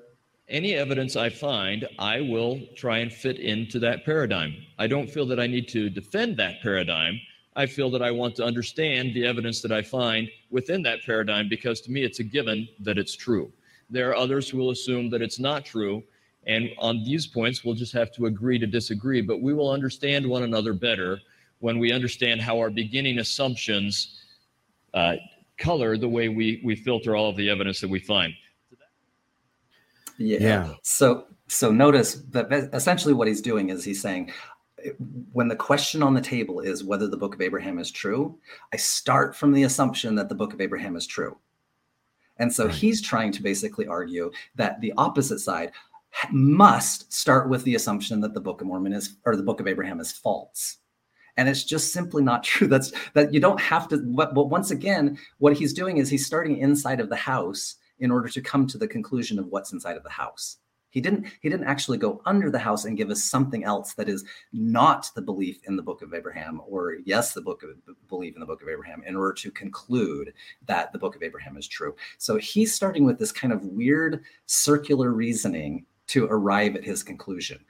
any evidence I find, I will try and fit into that paradigm. I don't feel that I need to defend that paradigm. I feel that I want to understand the evidence that I find within that paradigm because to me it's a given that it's true. There are others who will assume that it's not true. And on these points, we'll just have to agree to disagree, but we will understand one another better when we understand how our beginning assumptions uh, color the way we, we filter all of the evidence that we find. Yeah. yeah. So so notice that essentially what he's doing is he's saying when the question on the table is whether the book of Abraham is true, I start from the assumption that the book of Abraham is true. And so right. he's trying to basically argue that the opposite side must start with the assumption that the book of Mormon is or the book of Abraham is false. And it's just simply not true. That's that you don't have to but, but once again what he's doing is he's starting inside of the house in order to come to the conclusion of what's inside of the house. He didn't he didn't actually go under the house and give us something else that is not the belief in the book of Abraham or yes the book of belief in the book of Abraham in order to conclude that the book of Abraham is true. So he's starting with this kind of weird circular reasoning to arrive at his conclusion.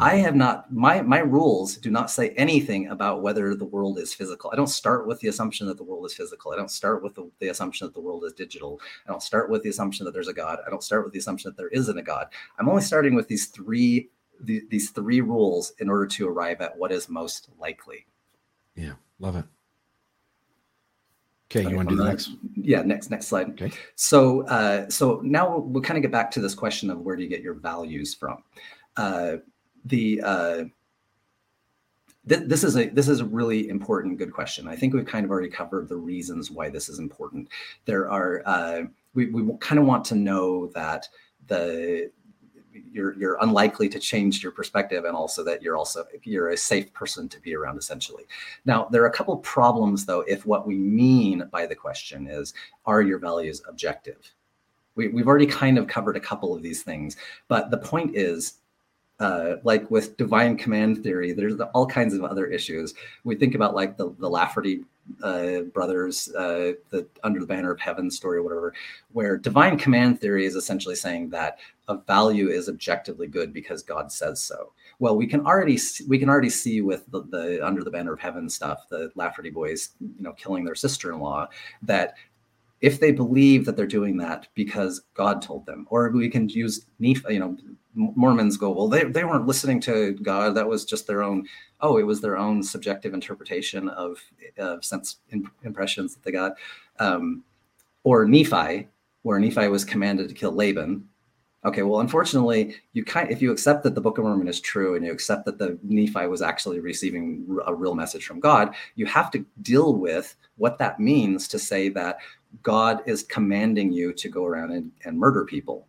I have not my my rules do not say anything about whether the world is physical. I don't start with the assumption that the world is physical. I don't start with the, the, assumption that the world is digital. I don't start with the assumption that there's a God. I don't start with the assumption that there isn't a God. I'm only starting with these three the, these three rules in order to arrive at what is most likely. Yeah, love it. Okay, you want to do the next? Yeah, next next slide. Okay. So uh, so now we'll, we'll kind of get back to this question of where do you get your values from? Uh, the uh, th- this is a this is a really important good question. I think we've kind of already covered the reasons why this is important. There are uh, we we kind of want to know that the you're you're unlikely to change your perspective and also that you're also you're a safe person to be around essentially now there are a couple problems though if what we mean by the question is are your values objective we, we've already kind of covered a couple of these things but the point is uh, like with divine command theory, there's all kinds of other issues. We think about like the, the Lafferty uh, brothers, uh, the Under the Banner of Heaven story or whatever, where divine command theory is essentially saying that a value is objectively good because God says so. Well, we can already see, we can already see with the, the Under the Banner of Heaven stuff, the Lafferty boys, you know, killing their sister-in-law, that if they believe that they're doing that because God told them, or we can use Nephi, you know, Mormons go, well, they, they weren't listening to God. That was just their own, oh, it was their own subjective interpretation of, of sense impressions that they got. Um, or Nephi, where Nephi was commanded to kill Laban. Okay, well, unfortunately, you kind if you accept that the Book of Mormon is true and you accept that the Nephi was actually receiving a real message from God, you have to deal with what that means to say that God is commanding you to go around and, and murder people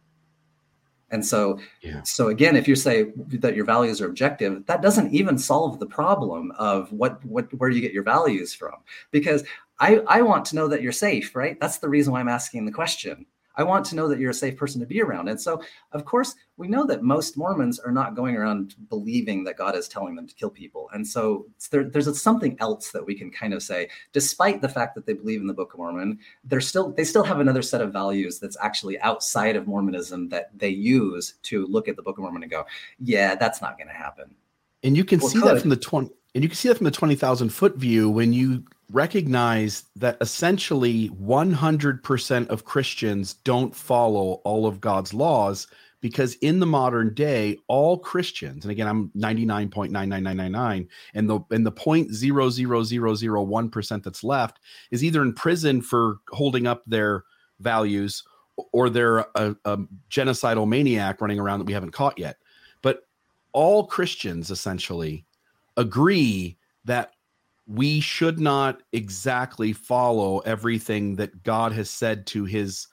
and so, yeah. so again, if you say that your values are objective, that doesn't even solve the problem of what what where you get your values from. Because I I want to know that you're safe, right? That's the reason why I'm asking the question. I want to know that you're a safe person to be around. And so, of course, we know that most Mormons are not going around believing that God is telling them to kill people. And so there, there's a, something else that we can kind of say, despite the fact that they believe in the Book of Mormon, they're still they still have another set of values that's actually outside of Mormonism that they use to look at the Book of Mormon and go, yeah, that's not going to happen. And you can well, see that from the 20 and you can see that from the 20,000 foot view when you recognize that essentially 100% of Christians don't follow all of God's laws because in the modern day, all Christians, and again, I'm 99.99999, and the and the point zero zero zero zero one percent that's left is either in prison for holding up their values or they're a, a genocidal maniac running around that we haven't caught yet. But all Christians essentially agree that we should not exactly follow everything that God has said to his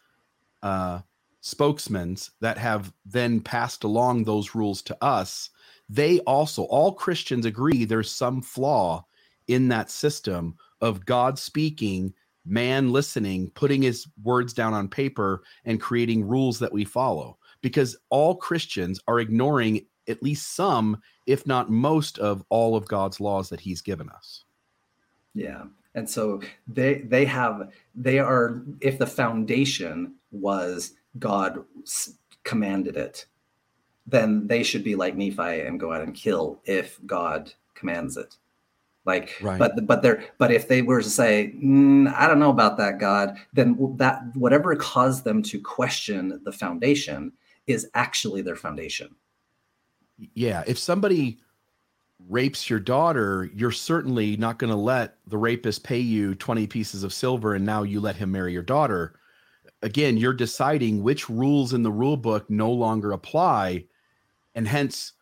uh, spokesmen that have then passed along those rules to us. They also, all Christians agree there's some flaw in that system of God speaking, man listening, putting his words down on paper, and creating rules that we follow. Because all Christians are ignoring at least some, if not most, of all of God's laws that he's given us. Yeah. And so they they have they are if the foundation was God commanded it, then they should be like Nephi and go out and kill if God commands it. Like, right. but but they're but if they were to say, mm, I don't know about that God, then that whatever caused them to question the foundation is actually their foundation. Yeah, if somebody rapes your daughter, you're certainly not going to let the rapist pay you 20 pieces of silver and now you let him marry your daughter. Again, you're deciding which rules in the rule book no longer apply. And hence,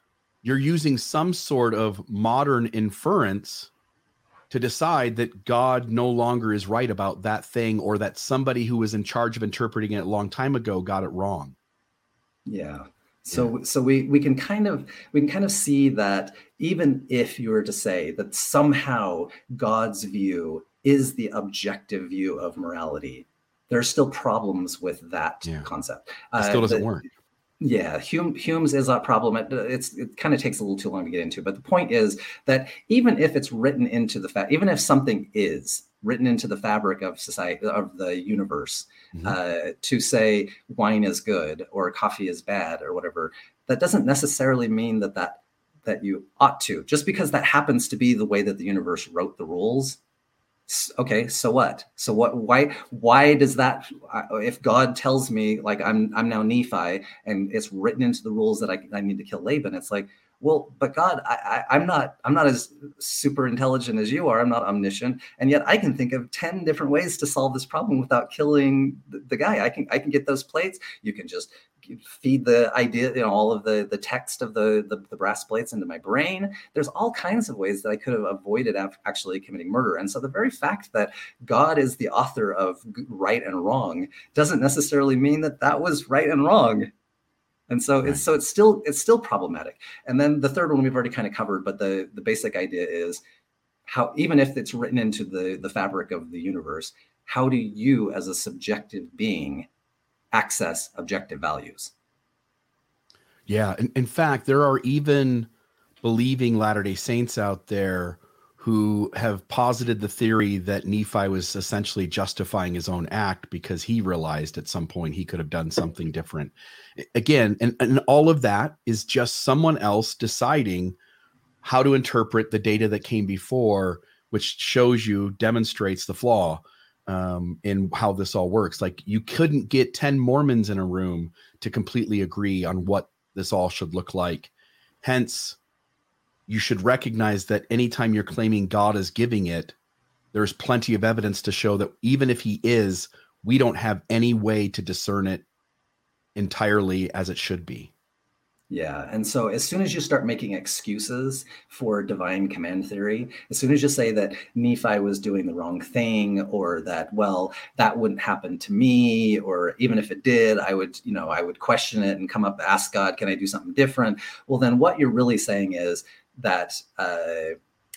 you're using some sort of modern inference to decide that God no longer is right about that thing or that somebody who was in charge of interpreting it a long time ago got it wrong. Yeah. So yeah. so we we can kind of we can kind of see that even if you were to say that somehow God's view is the objective view of morality, there are still problems with that yeah. concept. It still uh, doesn't the, work. Yeah, Hume, Hume's is a problem. It, it's it kind of takes a little too long to get into, but the point is that even if it's written into the fact, even if something is written into the fabric of society of the universe mm-hmm. uh, to say wine is good or coffee is bad or whatever that doesn't necessarily mean that that that you ought to just because that happens to be the way that the universe wrote the rules okay so what so what why why does that if god tells me like i'm i'm now nephi and it's written into the rules that i, I need to kill laban it's like well but god I, I am not i'm not as super intelligent as you are. I'm not omniscient. And yet i can think of 10 different ways to solve this problem without killing the, the guy. I can i can get those plates. You can just feed the idea you know all of the the text of the, the, the brass plates into my brain. There's all kinds of ways that i could have avoided actually committing murder. And so the very fact that god is the author of right and wrong doesn't necessarily mean that that was right and wrong and so right. it's so it's still it's still problematic. And then the third one we've already kind of covered, but the the basic idea is how even if it's written into the the fabric of the universe, how do you as a subjective being access objective values? Yeah, in, in fact, there are even believing Latter-day Saints out there who have posited the theory that Nephi was essentially justifying his own act because he realized at some point he could have done something different. Again, and, and all of that is just someone else deciding how to interpret the data that came before, which shows you, demonstrates the flaw um, in how this all works. Like you couldn't get 10 Mormons in a room to completely agree on what this all should look like. Hence, you should recognize that anytime you're claiming God is giving it, there's plenty of evidence to show that even if he is, we don't have any way to discern it entirely as it should be. Yeah. And so as soon as you start making excuses for divine command theory, as soon as you say that Nephi was doing the wrong thing or that, well, that wouldn't happen to me, or even if it did, I would, you know, I would question it and come up, ask God, can I do something different? Well, then what you're really saying is, that uh,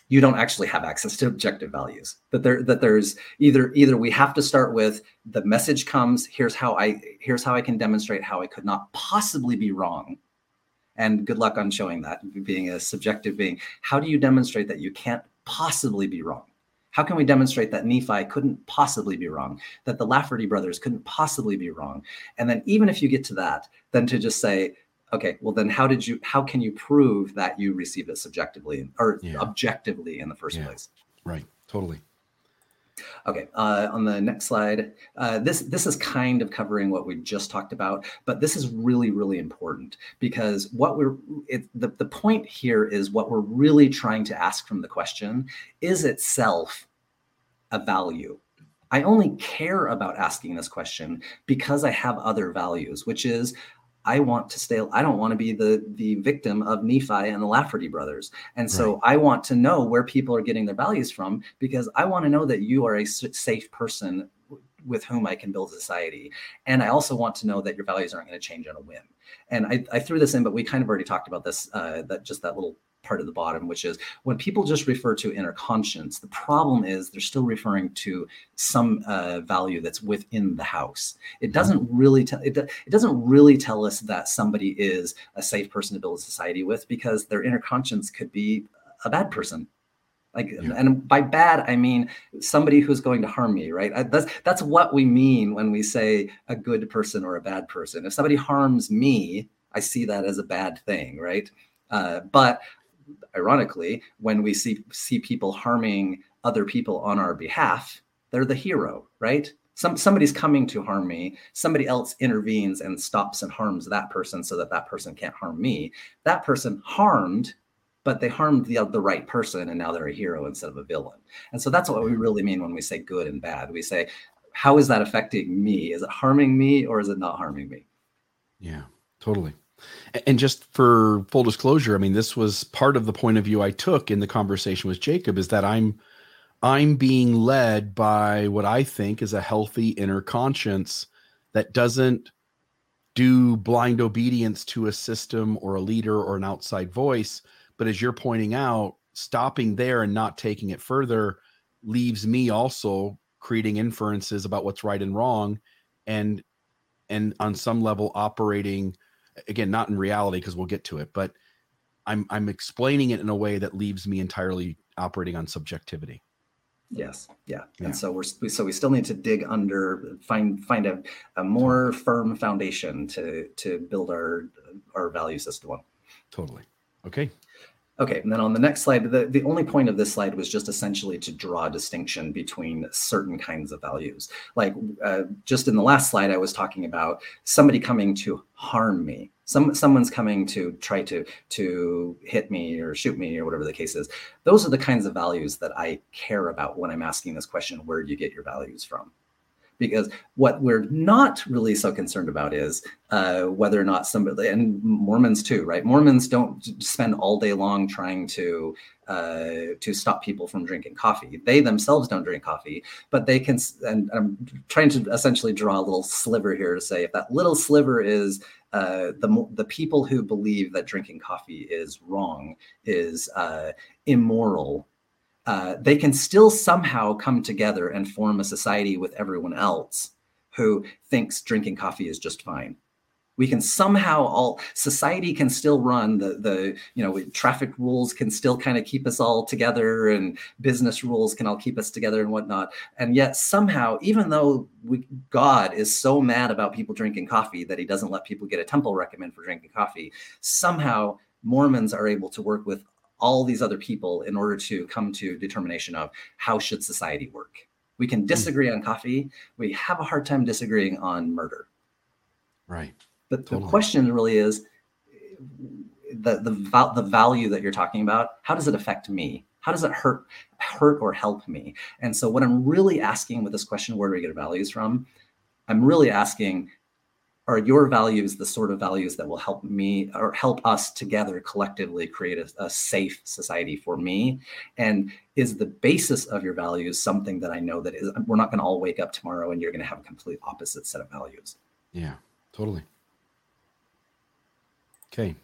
you don't actually have access to objective values. That there that there's either either we have to start with the message comes here's how i here's how i can demonstrate how i could not possibly be wrong. And good luck on showing that being a subjective being. How do you demonstrate that you can't possibly be wrong? How can we demonstrate that nephi couldn't possibly be wrong? That the lafferty brothers couldn't possibly be wrong? And then even if you get to that then to just say okay well then how did you how can you prove that you received it subjectively or yeah. objectively in the first yeah. place right totally Okay, uh, on the next slide, uh, this this is kind of covering what we just talked about, but this is really really important because what we're it, the the point here is what we're really trying to ask from the question is itself a value. I only care about asking this question because I have other values, which is I want to stay. I don't want to be the the victim of Nephi and the Lafferty brothers, and so right. I want to know where people are getting their values from because I want to know that you are a safe person with whom I can build society, and I also want to know that your values aren't going to change on a whim. And I, I threw this in, but we kind of already talked about this. Uh, that just that little part of the bottom, which is when people just refer to inner conscience, the problem is they're still referring to some uh, value that's within the house. It mm-hmm. doesn't really tell it, it doesn't really tell us that somebody is a safe person to build a society with because their inner conscience could be a bad person like yeah. and by bad i mean somebody who's going to harm me right that's that's what we mean when we say a good person or a bad person if somebody harms me i see that as a bad thing right uh, but ironically, when we see see people harming other people on our behalf, they're the hero, right? Some somebody's coming to harm me. Somebody else intervenes and stops and harms that person so that that person can't harm me. That person harmed, but they harmed the the right person, and now they're a hero instead of a villain. And so that's what we really mean when we say good and bad. We say, how is that affecting me? Is it harming me or is it not harming me? Yeah, totally. And just for full disclosure, I mean, this was part of the point of view I took in the conversation with Jacob is that I'm I'm being led by what I think is a healthy inner conscience that doesn't do blind obedience to a system or a leader or an outside voice. But as you're pointing out, stopping there and not taking it further leaves me also creating inferences about what's right and wrong and and on some level operating again not in reality because we'll get to it but i'm i'm explaining it in a way that leaves me entirely operating on subjectivity. Yes. Yeah, yeah. and so we're so we still need to dig under find find a, a more firm foundation to to build our our value system on. Totally. Okay Okay, and then on the next slide, the, the only point of this slide was just essentially to draw a distinction between certain kinds of values. Like uh, just in the last slide, I was talking about somebody coming to harm me. Some someone's coming to try to to hit me or shoot me or whatever the case is. Those are the kinds of values that I care about when I'm asking this question: Where do you get your values from? Because what we're not really so concerned about is uh, whether or not somebody and Mormons too, right? Mormons don't spend all day long trying to uh, to stop people from drinking coffee. They themselves don't drink coffee, but they can. And I'm trying to essentially draw a little sliver here to say if that little sliver is uh, the the people who believe that drinking coffee is wrong is uh, immoral uh, they can still somehow come together and form a society with everyone else who thinks drinking coffee is just fine. We can somehow all society can still run the the you know traffic rules can still kind of keep us all together and business rules can all keep us together and whatnot. And yet somehow even though we, god is so mad about people drinking coffee that he doesn't let people get a temple recommend for drinking coffee somehow mormons are able to work with all these other people in order to come to determination of how should society work. We can hmm. disagree on coffee. We have a hard time disagreeing on murder. Right. But totally. the question really is the the the value that you're talking about. How does it affect me? How does it hurt hurt or help me? And so what I'm really asking with this question, where do we get values from? I'm really asking are your values the sort of values that will help me or help us together collectively create a, a, safe society for me? And is the basis of your values something that i know that is we're not going to all wake up tomorrow and you're going to have a complete opposite set of values? Yeah totally. Okay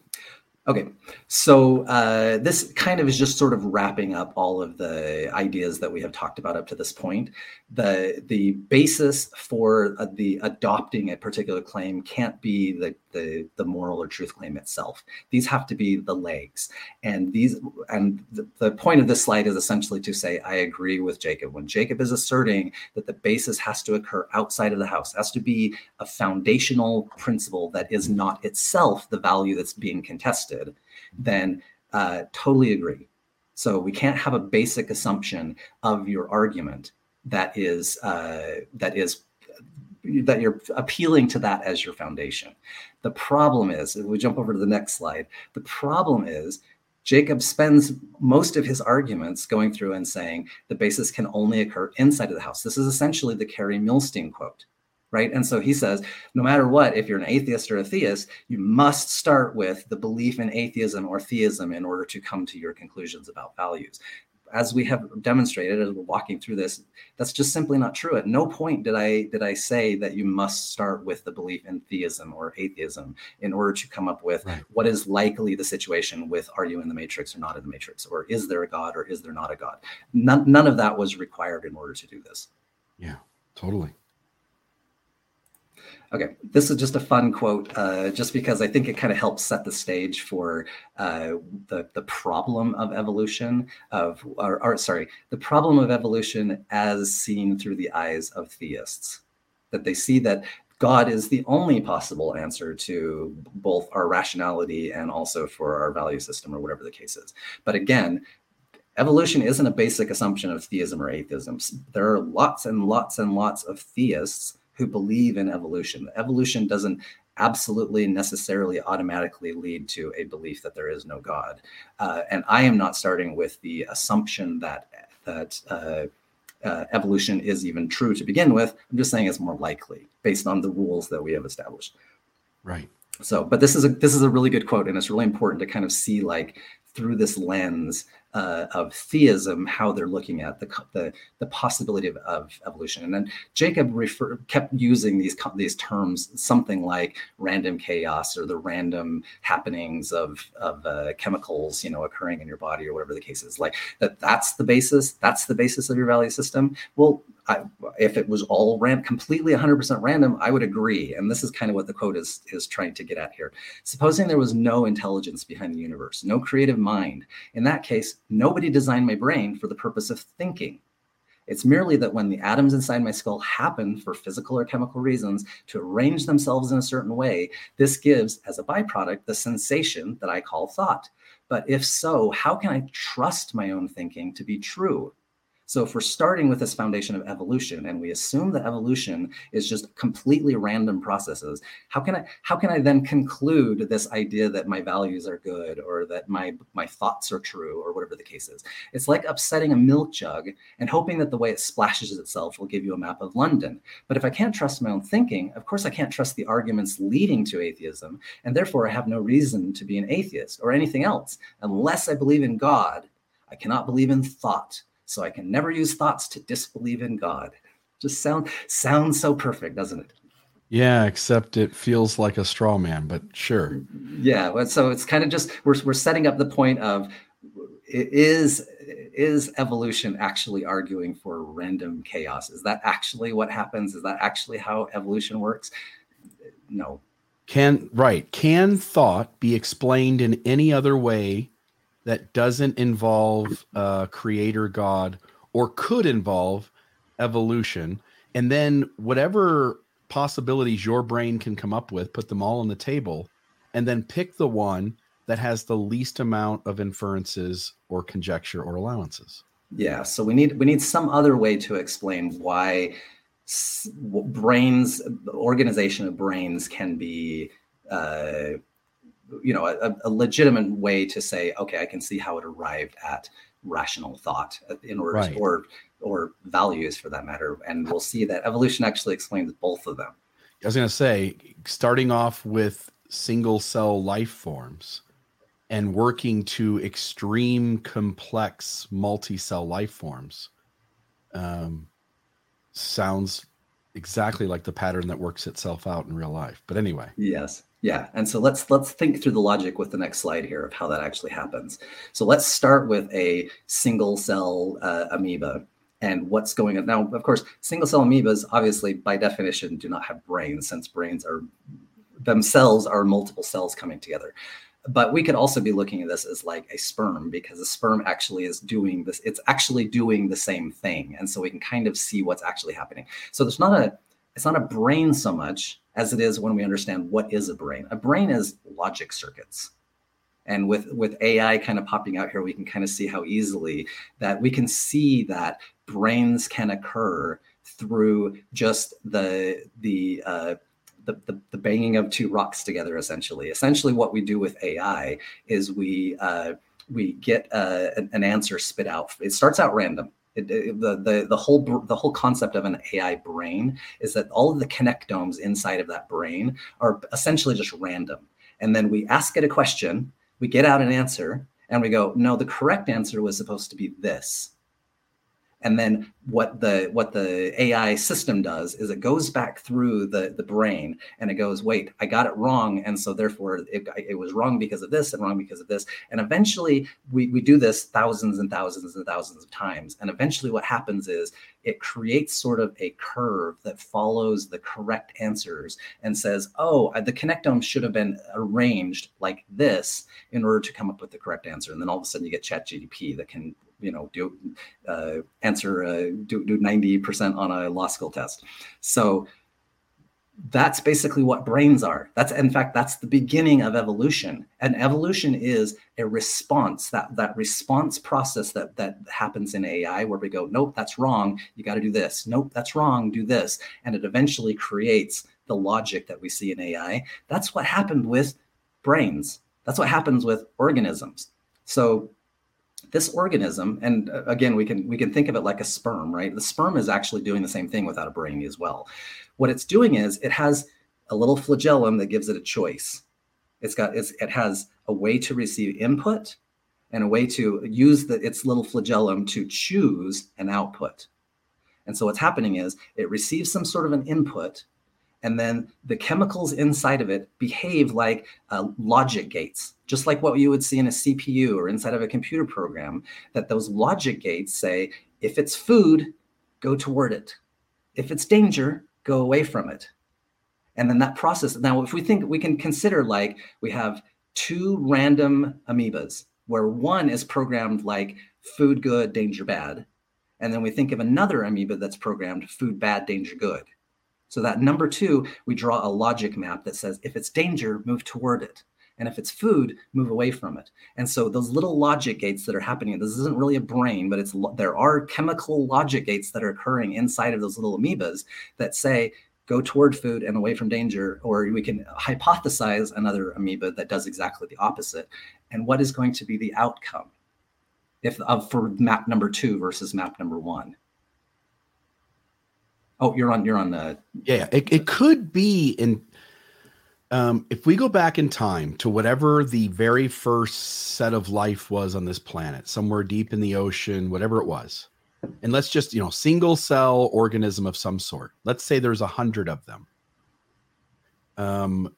Okay, so uh, this kind of is just sort of wrapping up all of the ideas that we have talked about up to this point. The the basis for uh, the adopting a particular claim can't be the, the the moral or truth claim itself. These have to be the legs, and these and the, the point of this slide is essentially to say I agree with Jacob when Jacob is asserting that the basis has to occur outside of the house, has to be a foundational principle that is not itself the value that's being contested then uh, totally agree. So we can't have a basic assumption of your argument that is uh, that is that you're appealing to that as your foundation. The problem is, if we jump over to the next slide, the problem is Jacob spends most of his arguments going through and saying the basis can only occur inside of the house. This is essentially the Kerry Muhlestein quote, right? And so he says, no matter what, if you're an atheist or a theist, you must start with the belief in atheism or theism in order to come to your conclusions about values. As we have demonstrated as we're walking through this that's just simply not true. At no point did i did i say that you must start with the belief in theism or atheism in order to come up with right. what is likely the situation with are you in the matrix or not in the matrix? Or is there a god or is there not a god? None, none of that was required in order to do this. Yeah totally Okay, this is just a fun quote, uh, just because I think it kind of helps set the stage for uh, the the problem of evolution of, or, or, sorry, the problem of evolution as seen through the eyes of theists, that they see that God is the only possible answer to both our rationality and also for our value system or whatever the case is. But again, evolution isn't a basic assumption of theism or atheism. There are lots and lots and lots of theists who believe in evolution. Evolution doesn't absolutely necessarily automatically lead to a belief that there is no God. Uh, and I am not starting with the assumption that that uh, uh, evolution is even true to begin with. I'm just saying it's more likely based on the rules that we have established. Right. So, but this is a this is a really good quote, and it's really important to kind of see like through this lens uh, of theism how they're looking at the the, the possibility of, of evolution. And then Jacob refer, kept using these these terms, something like random chaos or the random happenings of of uh, chemicals, you know, occurring in your body or whatever the case is. Like that. That's the basis. That's the basis of your value system. Well, I, if it was all completely 100% random, I would agree. And this is kind of what the quote is is trying to get at here. Supposing there was no intelligence behind the universe, no creative mind, in that case, nobody designed my brain for the purpose of thinking. It's merely that when the atoms inside my skull happen for physical or chemical reasons to arrange themselves in a certain way, this gives, as a byproduct, the sensation that I call thought. But if so, how can I trust my own thinking to be true? So if we're starting with this foundation of evolution and we assume that evolution is just completely random processes, how can I how can I then conclude this idea that my values are good or that my my thoughts are true or whatever the case is? It's like upsetting a milk jug and hoping that the way it splashes itself will give you a map of London. But if I can't trust my own thinking, of course I can't trust the arguments leading to atheism, and therefore I have no reason to be an atheist or anything else unless I believe in God. I cannot believe in thought so I can never use thoughts to disbelieve in God. Just sound sounds so perfect, doesn't it? Yeah, except it feels like a straw man, but sure. Yeah, so it's kind of just we're we're setting up the point of is is evolution actually arguing for random chaos? Is that actually what happens? Is that actually how evolution works? No. Can right? Can thought be explained in any other way that doesn't involve a creator god or could involve evolution. And then whatever possibilities your brain can come up with put them all on the table and then pick the one that has the least amount of inferences or conjecture or allowances. Yeah so we need we need some other way to explain why brains organization of brains can be uh, you know a, a, legitimate way to say okay i can see how it arrived at rational thought in order right. to, or or values for that matter. And we'll see that evolution actually explains both of them. I was going to say starting off with single cell life forms and working to extreme complex multi-cell life forms um, sounds exactly like the pattern that works itself out in real life. But anyway. Yes yeah, and so let's let's think through the logic with the next slide here of how that actually happens. So let's start with a single cell uh, amoeba and what's going on now. Of course, single cell amoebas obviously by definition do not have brains, since brains are themselves are multiple cells coming together. But we could also be looking at this as like a sperm because a sperm actually is doing this. It's actually doing the same thing, and so we can kind of see what's actually happening. So there's not a it's not a brain so much as it is when we understand what is a brain. A brain is logic circuits. And with, with AI kind of popping out here, we can kind of see how easily that we can see that brains can occur through just the the uh, the, the, banging of two rocks together essentially essentially what we do with ai is we uh, we get uh, an, answer spit out it starts out random it, the, the the whole the whole concept of an AI brain is that all of the connectomes inside of that brain are essentially just random. And then we ask it a question, we get out an answer, and we go, no, the correct answer was supposed to be this and then what the what the ai system does is it goes back through the the brain and it goes wait i got it wrong. And so therefore it, it was wrong because of this and wrong because of this. And eventually we, we do this thousands and thousands and thousands of times. And eventually what happens is it creates sort of a curve that follows the correct answers and says oh uh, the connectome should have been arranged like this in order to come up with the correct answer. And then all of a sudden you get ChatGPT that can you know do uh, answer uh, do, do 90% on a law school test. So that's basically what brains are. That's in fact that's the beginning of evolution. And evolution is a response that that response process that that happens in ai where we go nope that's wrong. You got to do this. Nope that's wrong. Do this. And it eventually creates the logic that we see in ai that's what happened with brains. That's what happens with organisms. So this organism and uh, again we can we can think of it like a sperm right? The sperm is actually doing the same thing without a brain as well. What it's doing is it has a little flagellum that gives it a choice. It's got it's, it has a way to receive input and a way to use the, its little flagellum to choose an output. And so what's happening is it receives some sort of an input and then the chemicals inside of it behave like uh, logic gates just like what you would see in a cpu or inside of a computer program that those logic gates say if it's food go toward it. If it's danger go away from it. And then that process now if we think we can consider like we have two random amoebas where one is programmed like food good danger bad and then we think of another amoeba that's programmed food bad danger good so that number two, we draw a logic map that says if it's danger, move toward it. And if it's food, move away from it. And so those little logic gates that are happening, this isn't really a brain, but it's there are chemical logic gates that are occurring inside of those little amoebas that say, go toward food and away from danger, or we can hypothesize another amoeba that does exactly the opposite. And what is going to be the outcome if uh, for map number two versus map number one? Oh, you're on. You're on the. Yeah, it, it could be in. Um, if we go back in time to whatever the very first set of life was on this planet, somewhere deep in the ocean, whatever it was, and let's just you know single cell organism of some sort. Let's say there's a hundred of them. Um,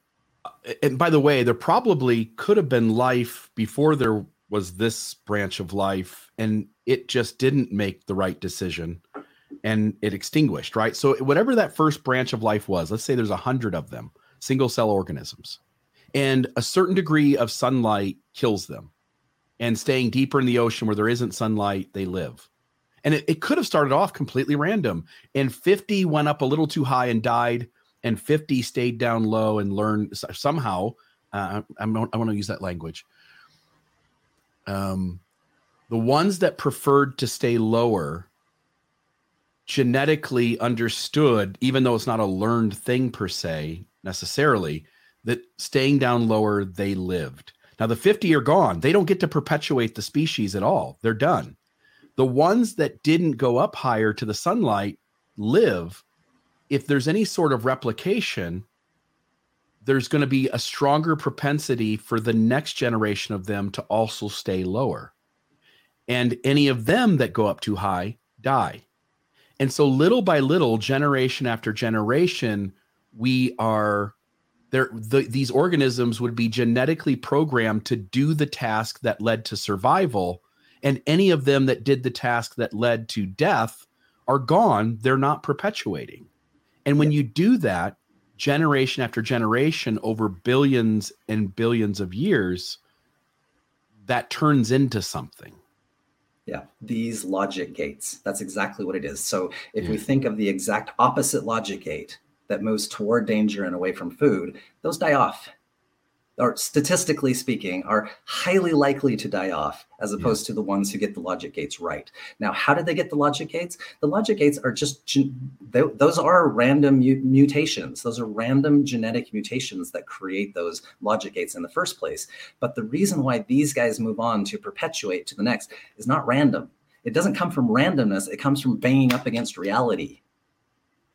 and by the way, there probably could have been life before there was this branch of life, and it just didn't make the right decision and it extinguished, right? So whatever that first branch of life was, let's say there's a hundred of them, single cell organisms, and a certain degree of sunlight kills them. And staying deeper in the ocean where there isn't sunlight, they live. And it, it could have started off completely random. And 50 went up a little too high and died, and 50 stayed down low and learned somehow. Uh, I want to use that language. Um, the ones that preferred to stay lower genetically understood, even though it's not a learned thing per se necessarily, that staying down lower, they lived. Now, the 50 are gone. They don't get to perpetuate the species at all. They're done. The ones that didn't go up higher to the sunlight live. If there's any sort of replication, there's going to be a stronger propensity for the next generation of them to also stay lower. And any of them that go up too high die. And so little by little, generation after generation, we are there the, these organisms would be genetically programmed to do the task that led to survival. And any of them that did the task that led to death are gone. They're not perpetuating. And when you do that generation after generation over billions and billions of years that turns into something yeah, these logic gates. That's exactly what it is. So if we think of the exact opposite logic gate that moves toward danger and away from food, those die off. Or statistically speaking, are highly likely to die off as opposed yeah. to the ones who get the logic gates right. Now, how did they get the logic gates? The logic gates are just, they, those are random mu- mutations. Those are random genetic mutations that create those logic gates in the first place. But the reason why these guys move on to perpetuate to the next is not random. It doesn't come from randomness, it comes from banging up against reality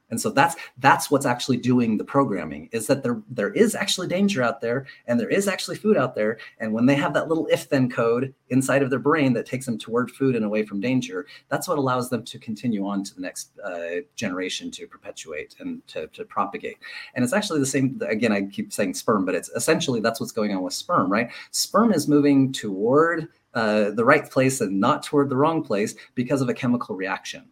and so that's that's what's actually doing the programming is that there there is actually danger out there and there is actually food out there. And when they have that little if then code inside of their brain that takes them toward food and away from danger that's what allows them to continue on to the next uh, generation to perpetuate and to, to propagate. And it's actually the same again i keep saying sperm but it's essentially that's what's going on with sperm right? Sperm is moving toward uh, the right place and not toward the wrong place because of a chemical reaction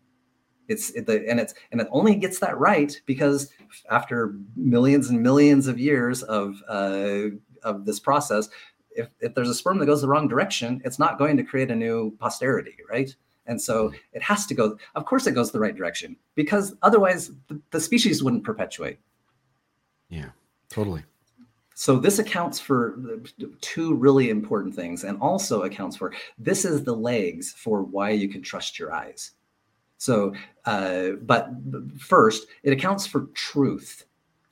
it's the and it's and it only gets that right because after millions and millions of years of uh, of this process, if, if there's a sperm that goes the wrong direction, it's not going to create a new posterity, right? And so it has to go. Of course, it goes the right direction because otherwise the, the species wouldn't perpetuate. Yeah, totally. So this accounts for two really important things, and also accounts for this is the legs for why you can trust your eyes. So, uh, but first, it accounts for truth.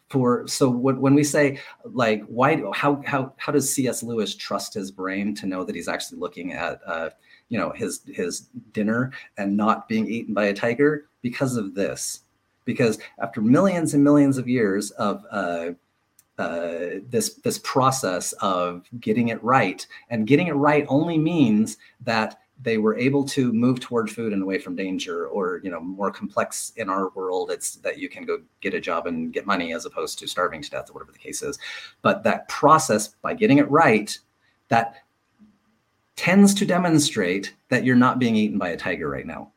For so when, when we say like why how how how does C.S. Lewis trust his brain to know that he's actually looking at uh, you know his his dinner and not being eaten by a tiger because of this because after millions and millions of years of uh, uh, this this process of getting it right and getting it right only means that they were able to move toward food and away from danger or you know more complex in our world it's that you can go get a job and get money as opposed to starving to death or whatever the case is but that process by getting it right that tends to demonstrate that you're not being eaten by a tiger right now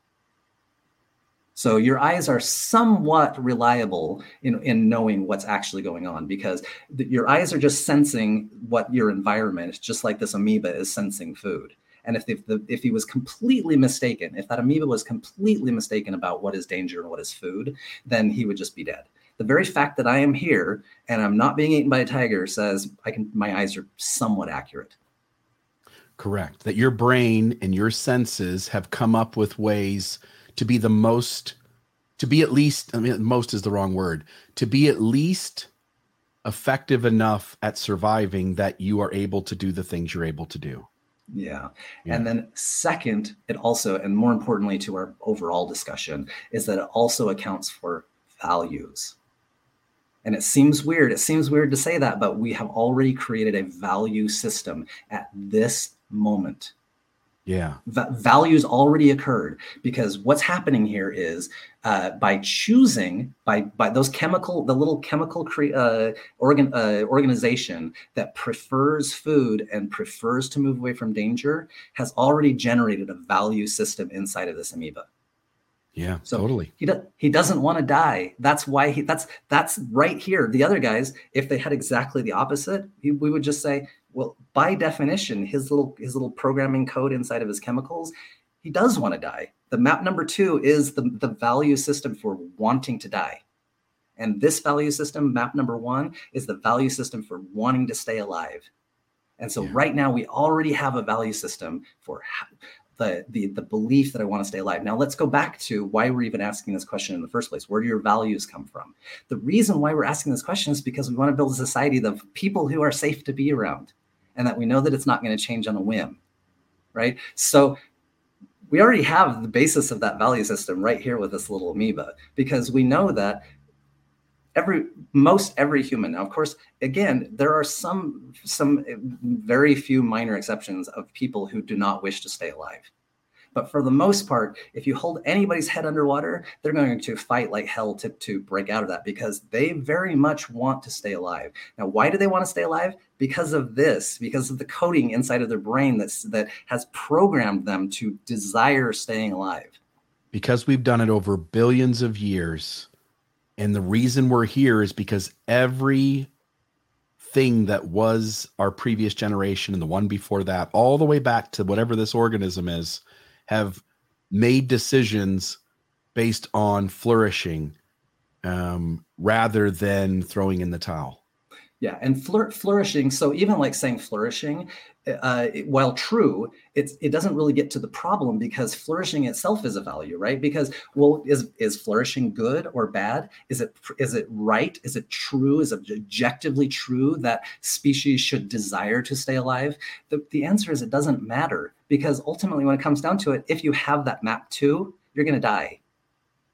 so your eyes are somewhat reliable in, in knowing what's actually going on because the, your eyes are just sensing what your environment, just like this amoeba is sensing food. And if, the, if he was completely mistaken, if that amoeba was completely mistaken about what is danger and what is food, then he would just be dead. The very fact that I am here and I'm not being eaten by a tiger says I can my eyes are somewhat accurate. Correct. That your brain and your senses have come up with ways to be the most to be at least I mean most is the wrong word, to be at least effective enough at surviving that you are able to do the things you're able to do. Yeah. yeah. And then, second, it also, and more importantly to our overall discussion, is that it also accounts for values. And it seems weird. It seems weird to say that, but we have already created a value system at this moment. Yeah. V- values already occurred because what's happening here is uh, by choosing by by those chemical the little chemical cre- uh, organ uh, organization that prefers food and prefers to move away from danger has already generated a value system inside of this amoeba. Yeah, so totally. He does. He doesn't want to die. That's why he. That's that's right here. The other guys, if they had exactly the opposite, he, we would just say, well, by definition, his little his little programming code inside of his chemicals, he does want to die. The map number two is the the value system for wanting to die, and this value system, map number one, is the value system for wanting to stay alive. And so, yeah. right now, we already have a value system for the, the the belief that I want to stay alive. Now let's go back to why we're even asking this question in the first place. Where do your values come from? The reason why we're asking this question is because we want to build a society of people who are safe to be around, and that we know that it's not going to change on a whim, right? So we already have the basis of that value system right here with this little amoeba because we know that every most every human now of course again there are some some eh, very few minor exceptions of people who do not wish to stay alive but for the most part if you hold anybody's head underwater they're going to fight like hell to, to break out of that because they very much want to stay alive. Now why do they want to stay alive? Because of this because of the coding inside of their brain that's that has programmed them to desire staying alive. Because we've done it over billions of years and the reason we're here is because every thing that was our previous generation and the one before that, all the way back to whatever this organism is, have made decisions based on flourishing um, rather than throwing in the towel. Yeah, and flour- flourishing. So even like saying flourishing, uh, while true, it's it doesn't really get to the problem because flourishing itself is a value, right? Because well, is is flourishing good or bad? Is it is it right? Is it true? Is it objectively true that species should desire to stay alive? The the answer is it doesn't matter because ultimately, when it comes down to it, if you have that map two, you're going to die.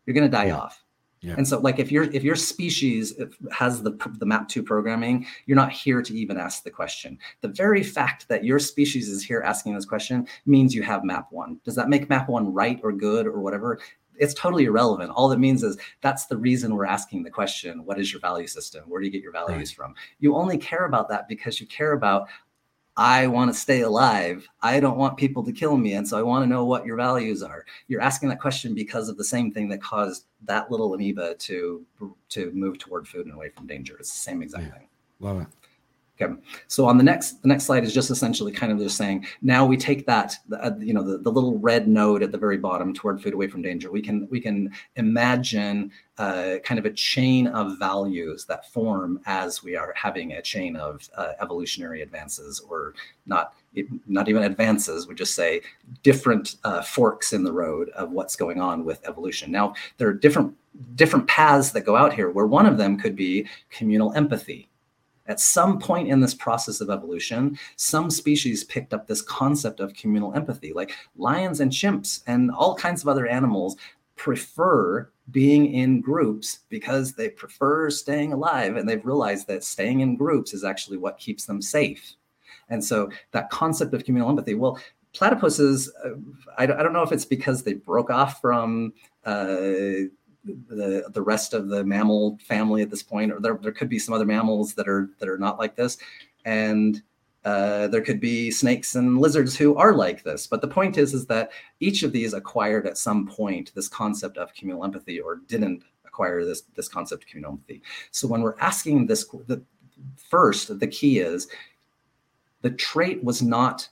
You're going to die yeah. off yeah. And so, like, if your if your species has the the map two programming, you're not here to even ask the question. The very fact that your species is here asking this question means you have map one. Does that make map one right or good or whatever? It's totally irrelevant. All that means is that's the reason we're asking the question: What is your value system? Where do you get your values right. from? You only care about that because you care about I want to stay alive. I don't want people to kill me. And so I want to know what your values are. You're asking that question because of the same thing that caused that little amoeba to to move toward food and away from danger. It's the same exact yeah. thing. Love it. So on the next the next slide is just essentially kind of just saying now we take that uh, you know the, the little red node at the very bottom toward food away from danger. We can we can imagine uh, kind of a chain of values that form as we are having a chain of uh, evolutionary advances or not not even advances. We just say different uh, forks in the road of what's going on with evolution. Now there are different different paths that go out here where one of them could be communal empathy at some point in this process of evolution, some species picked up this concept of communal empathy, like lions and chimps and all kinds of other animals prefer being in groups because they prefer staying alive and they've realized that staying in groups is actually what keeps them safe. And so that concept of communal empathy, well, platypuses, uh, I, don't know if it's because they broke off from uh, the the rest of the mammal family at this point, or there, there could be some other mammals that are that are not like this, and uh, there could be snakes and lizards who are like this. But the point is, is that each of these acquired at some point this concept of communal empathy, or didn't acquire this this concept of communal empathy. So when we're asking this, the first the key is the trait was not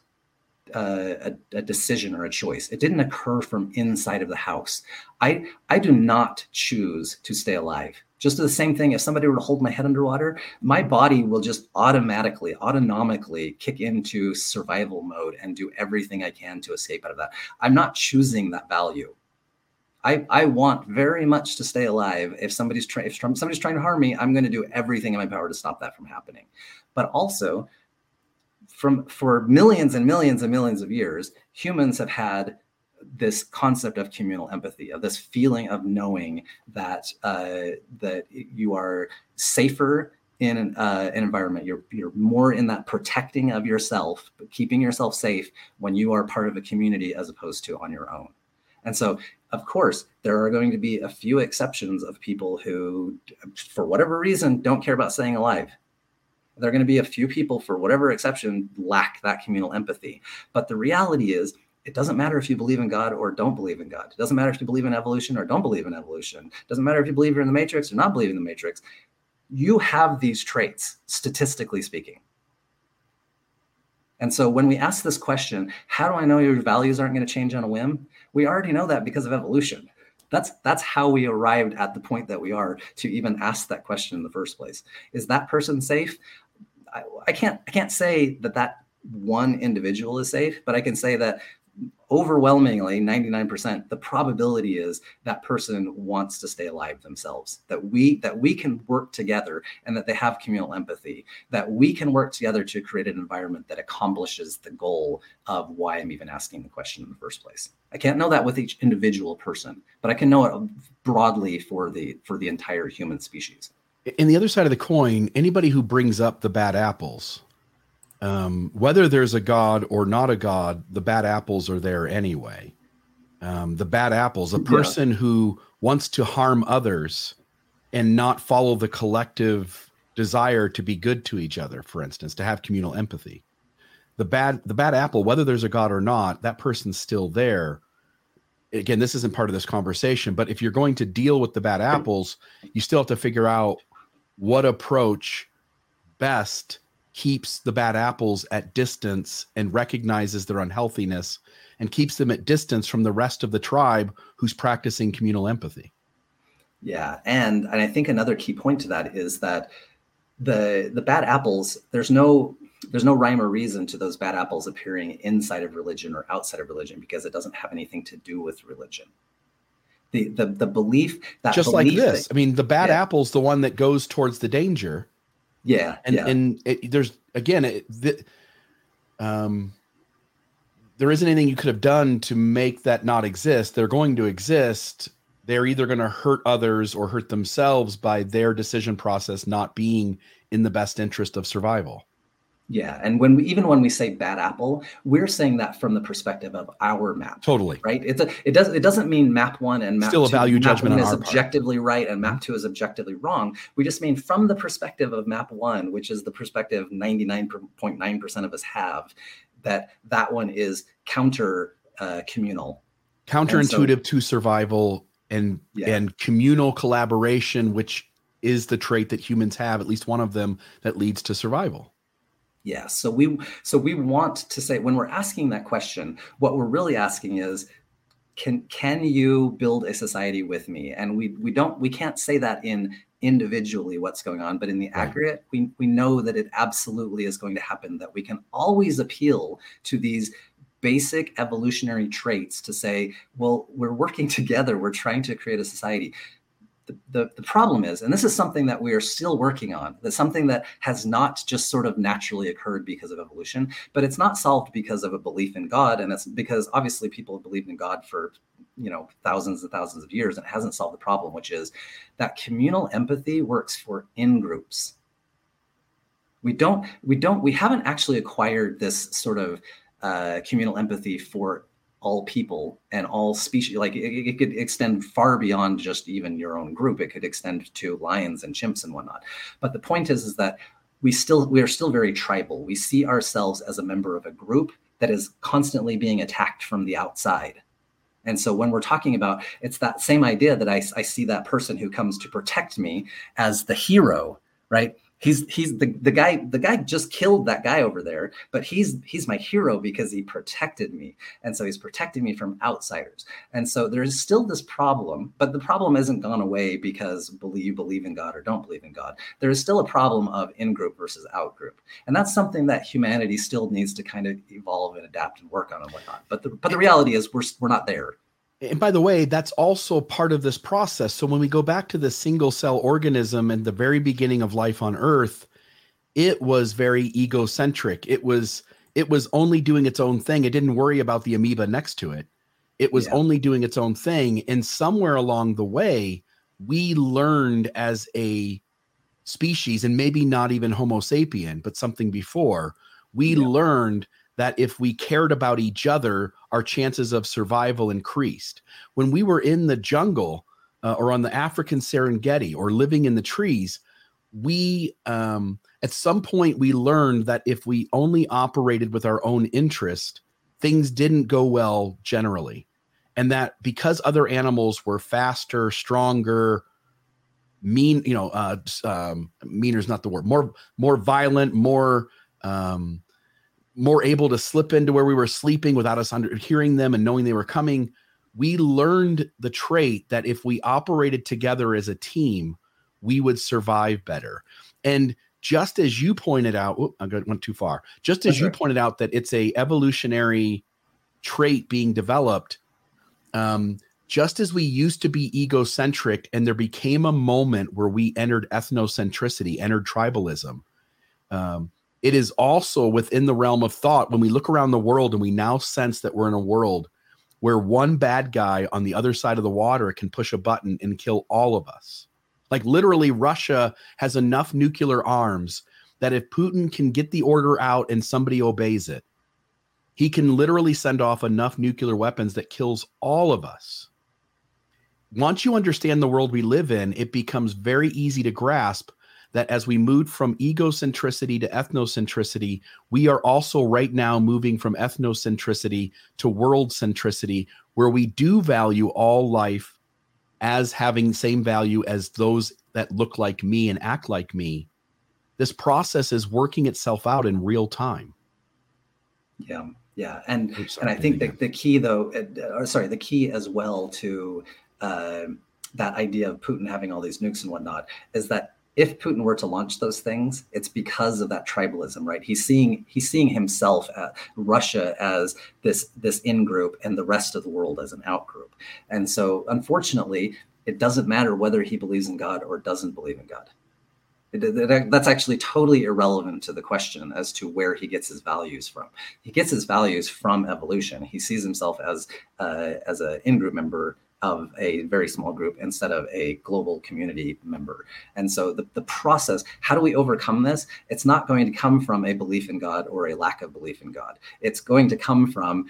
Uh, a, a, decision or a choice. It didn't occur from inside of the house. I I do not choose to stay alive. Just the same thing, if somebody were to hold my head underwater, my body will just automatically, autonomically kick into survival mode and do everything I can to escape out of that. I'm not choosing that value. I, I want very much to stay alive. If somebody's trying, if somebody's trying to harm me, I'm going to do everything in my power to stop that from happening. But also, from for millions and millions and millions of years, humans have had this concept of communal empathy, of this feeling of knowing that uh, that you are safer in an, uh, an, environment. You're you're more in that protecting of yourself, keeping yourself safe when you are part of a community as opposed to on your own. And so, of course, there are going to be a few exceptions of people who, for whatever reason, don't care about staying alive there are going to be a few people, for whatever exception, lack that communal empathy. But the reality is, it doesn't matter if you believe in God or don't believe in God. It doesn't matter if you believe in evolution or don't believe in evolution. It doesn't matter if you believe you're in the matrix or not believe in the matrix. You have these traits, statistically speaking. And so when we ask this question, how do I know your values aren't going to change on a whim? We already know that because of evolution. That's that's how we arrived at the point that we are to even ask that question in the first place. Is that person safe? I, I can't I can't say that that one individual is safe, but I can say that overwhelmingly 99% the probability is that person wants to stay alive themselves that we that we can work together and that they have communal empathy that we can work together to create an environment that accomplishes the goal of why i'm even asking the question in the first place. I can't know that with each individual person but i can know it broadly for the for the entire human species in the other side of the coin, anybody who brings up the bad apples, um, whether there's a god or not a god, the bad apples are there anyway. Um, the bad apples, a person yeah. who wants to harm others and not follow the collective desire to be good to each other, for instance, to have communal empathy. The bad, the bad apple, whether there's a god or not, that person's still there again this isn't part of this conversation but if you're going to deal with the bad apples you still have to figure out what approach best keeps the bad apples at distance and recognizes their unhealthiness and keeps them at distance from the rest of the tribe who's practicing communal empathy. Yeah, and and I think another key point to that is that the the bad apples there's no there's no rhyme or reason to those bad apples appearing inside of religion or outside of religion because it doesn't have anything to do with religion the the, the belief that just belief like this. that, i mean the bad Yeah. apple's the one that goes towards the danger. Yeah and yeah. and it, there's again it, the, um there isn't anything you could have done to make that not exist. They're going to exist. They're either going to hurt others or hurt themselves by their decision process not being in the best interest of survival yeah and when we even when we say bad apple we're saying that from the perspective of our map totally. right? It's a, it does it doesn't mean map one and map Still a two, value map judgment one on is our part. objectively right and map two is objectively wrong. We just mean from the perspective of map one which is the perspective 99.9% of us have that that one is counter uh, communal. Counterintuitive to survival and Yeah. and communal collaboration which is the trait that humans have at least one of them that leads to survival Yeah. So we so we want to say when we're asking that question, what we're really asking is, can can you build a society with me? And we we don't we can't say that in individually what's going on, but in the aggregate, we we know that it absolutely is going to happen. That we can always appeal to these basic evolutionary traits to say, well, we're working together. We're trying to create a society the, the, problem is, and this is something that we are still working on, that's something that has not just sort of naturally occurred because of evolution, but it's not solved because of a belief in God. And it's because obviously people have believed in God for, you know, thousands and thousands of years and it hasn't solved the problem, which is that communal empathy works for in groups. We don't, we don't, we haven't actually acquired this sort of uh, communal empathy for all people and all species like it, it could extend far beyond just even your own group. It could extend to lions and chimps and whatnot. But the point is is that we still we are still very tribal. We see ourselves as a member of a group that is constantly being attacked from the outside. And so when we're talking about it's that same idea that I, I see that person who comes to protect me as the hero right he's he's the, the guy the guy just killed that guy over there but he's he's my hero because he protected me. And so he's protecting me from outsiders. And so there's still this problem but the problem isn't gone away because believe you believe in god or don't believe in god. There is still a problem of in group versus out group and that's something that humanity still needs to kind of evolve and adapt and work on and whatnot. But the but the reality is we're we're not there And by the way, that's also part of this process. So when we go back to the single cell organism and the very beginning of life on Earth, it was very egocentric. It was it was only doing its own thing. It didn't worry about the amoeba next to it. It was Yeah. only doing its own thing. And somewhere along the way, we learned as a species, and maybe not even Homo sapien, but something before, we Yeah. learned that if we cared about each other, our chances of survival increased. When we were in the jungle uh, or on the African Serengeti or living in the trees, we um, at some point we learned that if we only operated with our own interest, things didn't go well generally, and that because other animals were faster, stronger, mean, you know, uh, um, meaner is not the word, more more violent, more um, more able to slip into where we were sleeping without us under hearing them and knowing they were coming. We learned the trait that if we operated together as a team, we would survive better. And just as you pointed out, whoop, I went too far. Just as you pointed out that it's a evolutionary trait being developed. Um, just as we used to be egocentric, and there became a moment where we entered ethnocentricity, entered tribalism. Um, it is also within the realm of thought when we look around the world and we now sense that we're in a world where one bad guy on the other side of the water can push a button and kill all of us. Like literally, Russia has enough nuclear arms that if Putin can get the order out and somebody obeys it, he can literally send off enough nuclear weapons that kills all of us. Once you understand the world we live in, it becomes very easy to grasp that as we move from egocentricity to ethnocentricity, we are also right now moving from ethnocentricity to world centricity, where we do value all life as having the same value as those that look like me and act like me. This process is working itself out in real time. yeah yeah and and I think the, the key though, uh, or sorry, the key as well to uh, that idea of Putin having all these nukes and whatnot is that if Putin were to launch those things, it's because of that tribalism, right? He's seeing he's seeing himself, at Russia as this this in group, and the rest of the world as an out group. And so, unfortunately, it doesn't matter whether he believes in God or doesn't believe in God. It, it, that's actually totally irrelevant to the question as to where he gets his values from. He gets his values from evolution. He sees himself as uh, as an in-group member of a very small group instead of a global community member. And so the, the process, how do we overcome this? It's not going to come from a belief in God or a lack of belief in God. It's going to come from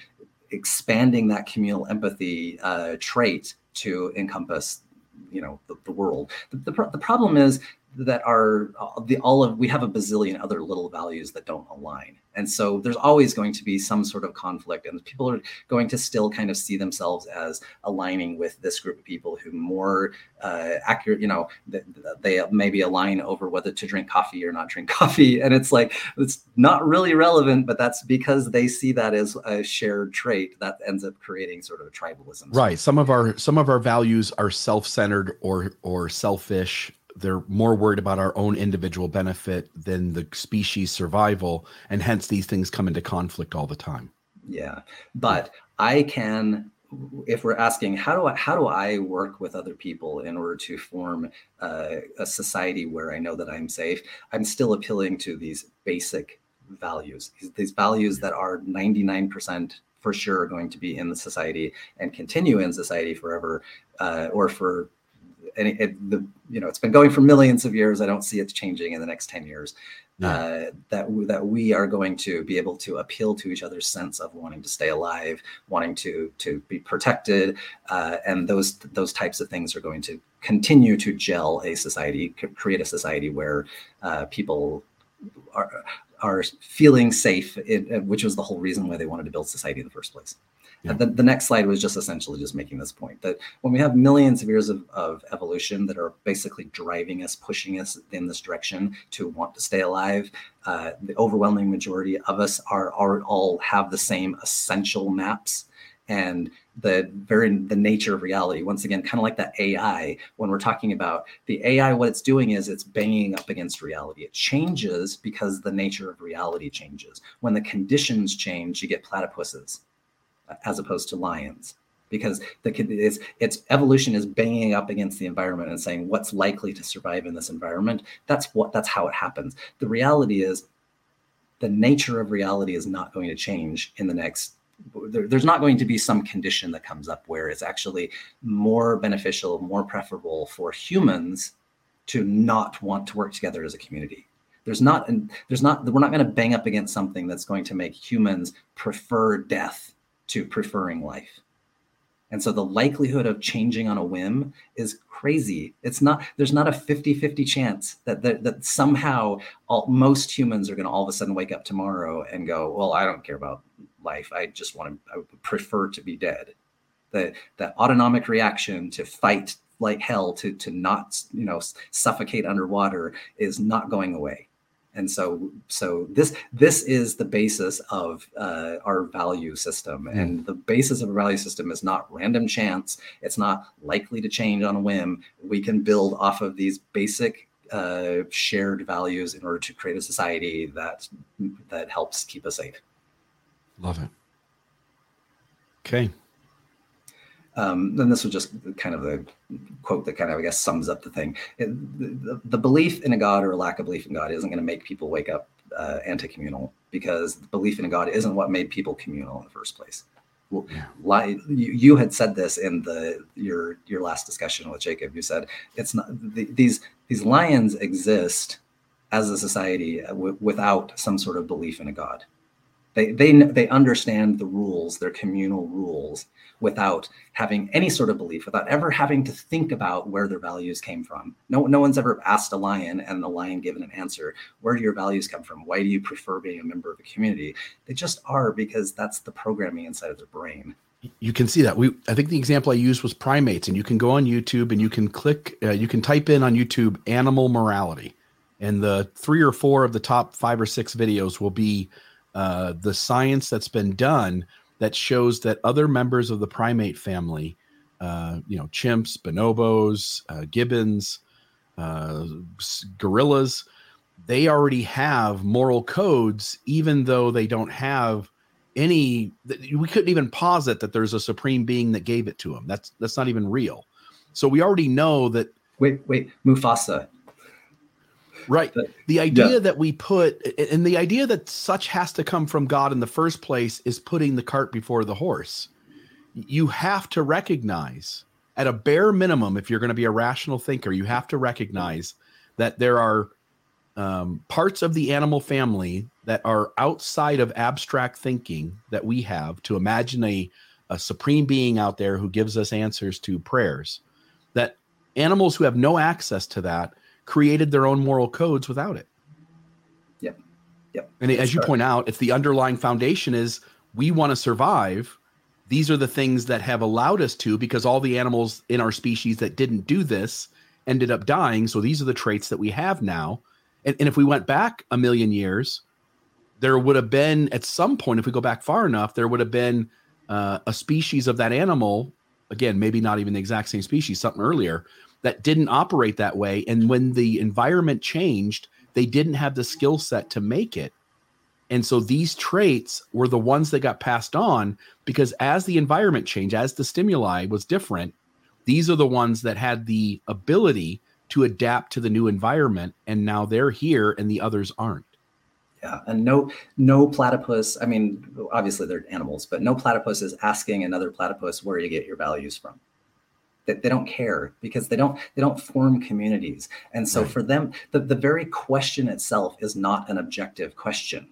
expanding that communal empathy uh, trait to encompass you know the, the world the, the, the problem is that are the all of we have a bazillion other little values that don't align. And so there's always going to be some sort of conflict and people are going to still kind of see themselves as aligning with this group of people who more uh, accurate you know they, they maybe align over whether to drink coffee or not drink coffee. And it's like it's not really relevant but that's because they see that as a shared trait that ends up creating sort of tribalism. Right. Some of our some of our values are self-centered or or selfish they're more worried about our own individual benefit than the species survival and hence these things come into conflict all the time. Yeah but i can if we're asking how do i how do i work with other people in order to form a society where i know that i'm safe? I'm still appealing to these basic values these, values that are 99% for sure going to be in the society and continue in society forever uh, or for and it, the you know it's been going for millions of years. I don't see it changing in the next ten years. Yeah. Uh, that that we are going to be able to appeal to each other's sense of wanting to stay alive, wanting to to be protected, uh, and those those types of things are going to continue to gel a society, create a society where uh, people are are feeling safe, in, which was the whole reason why they wanted to build society in the first place. Yeah. The, the next slide was just essentially just making this point that when we have millions of years of, of evolution that are basically driving us, pushing us in this direction to want to stay alive, uh, the overwhelming majority of us are, are all have the same essential maps and the very the nature of reality. Once again kind of like that ai when we're talking about the ai what it's doing is it's banging up against reality. It changes because the nature of reality changes. When the conditions change you get platypuses as opposed to lions because the it's, its evolution is banging up against the environment and saying what's likely to survive in this environment. That's what that's how it happens. The reality is the nature of reality is not going to change in the next there, there's not going to be some condition that comes up where it's actually more beneficial more preferable for humans to not want to work together as a community there's not and there's not we're not going to bang up against something that's going to make humans prefer death to preferring life. And so the likelihood of changing on a whim is crazy. It's not, there's not a 50 50 chance that, that, that somehow all, most humans are going to all of a sudden wake up tomorrow and go, well, I don't care about life. I just want to, I would prefer to be dead. The, the autonomic reaction to fight like hell to, to not, you know, suffocate underwater is not going away and so so this this is the basis of uh, our value system mm. and the basis of a value system is not random chance it's not likely to change on a whim we can build off of these basic uh, shared values in order to create a society that that helps keep us safe love it okay um, then this was just kind of the quote that kind of, I guess, sums up the thing. It, the, the, belief in a God or a lack of belief in God isn't going to make people wake up uh, anti-communal because belief in a God isn't what made people communal in the first place. Yeah. You, you had said this in the your your last discussion with Jacob. You said it's not the, these these lions exist as a society w- without some sort of belief in a God. They they they understand the rules, their communal rules, without having any sort of belief, without ever having to think about where their values came from. No, no one's ever asked a lion and the lion given an answer. Where do your values come from? Why do you prefer being a member of a community? They just are because that's the programming inside of their brain. You can see that. We, I think the example I used was primates, and you can go on YouTube and you can click, uh, you can type in on YouTube animal morality, and the three or four of the top five or six videos will be uh, the science that's been done that shows that other members of the primate family, uh, you know, chimps, bonobos, uh, gibbons, uh, gorillas, they already have moral codes, even though they don't have any. We couldn't even posit that there's a supreme being that gave it to them. That's that's not even real. So we already know that. Wait, wait, Mufasa. Right. The idea yeah. that we put, and the idea that such has to come from God in the first place is putting the cart before the horse. You have to recognize, at a bare minimum, if you're going to be a rational thinker, you have to recognize that there are um, parts of the animal family that are outside of abstract thinking that we have to imagine a, a supreme being out there who gives us answers to prayers. That animals who have no access to that created their own moral codes without it. Yep. Yep. And as you point out, if the underlying foundation is we want to survive, these are the things that have allowed us to, because all the animals in our species that didn't do this ended up dying. So these are the traits that we have now. And, and if we went back a million years, there would have been at some point, if we go back far enough, there would have been uh, a species of that animal. Again, maybe not even the exact same species, something earlier that didn't operate that way. And when the environment changed, they didn't have the skill set to make it. And so these traits were the ones that got passed on because as the environment changed, as the stimuli was different, these are the ones that had the ability to adapt to the new environment. And now they're here and the others aren't. Yeah, and no no platypus. I mean, obviously they're animals, but no platypus is asking another platypus where you get your values from they, they don't care because they don't they don't form communities. And so right. for them the, the very question itself is not an objective question.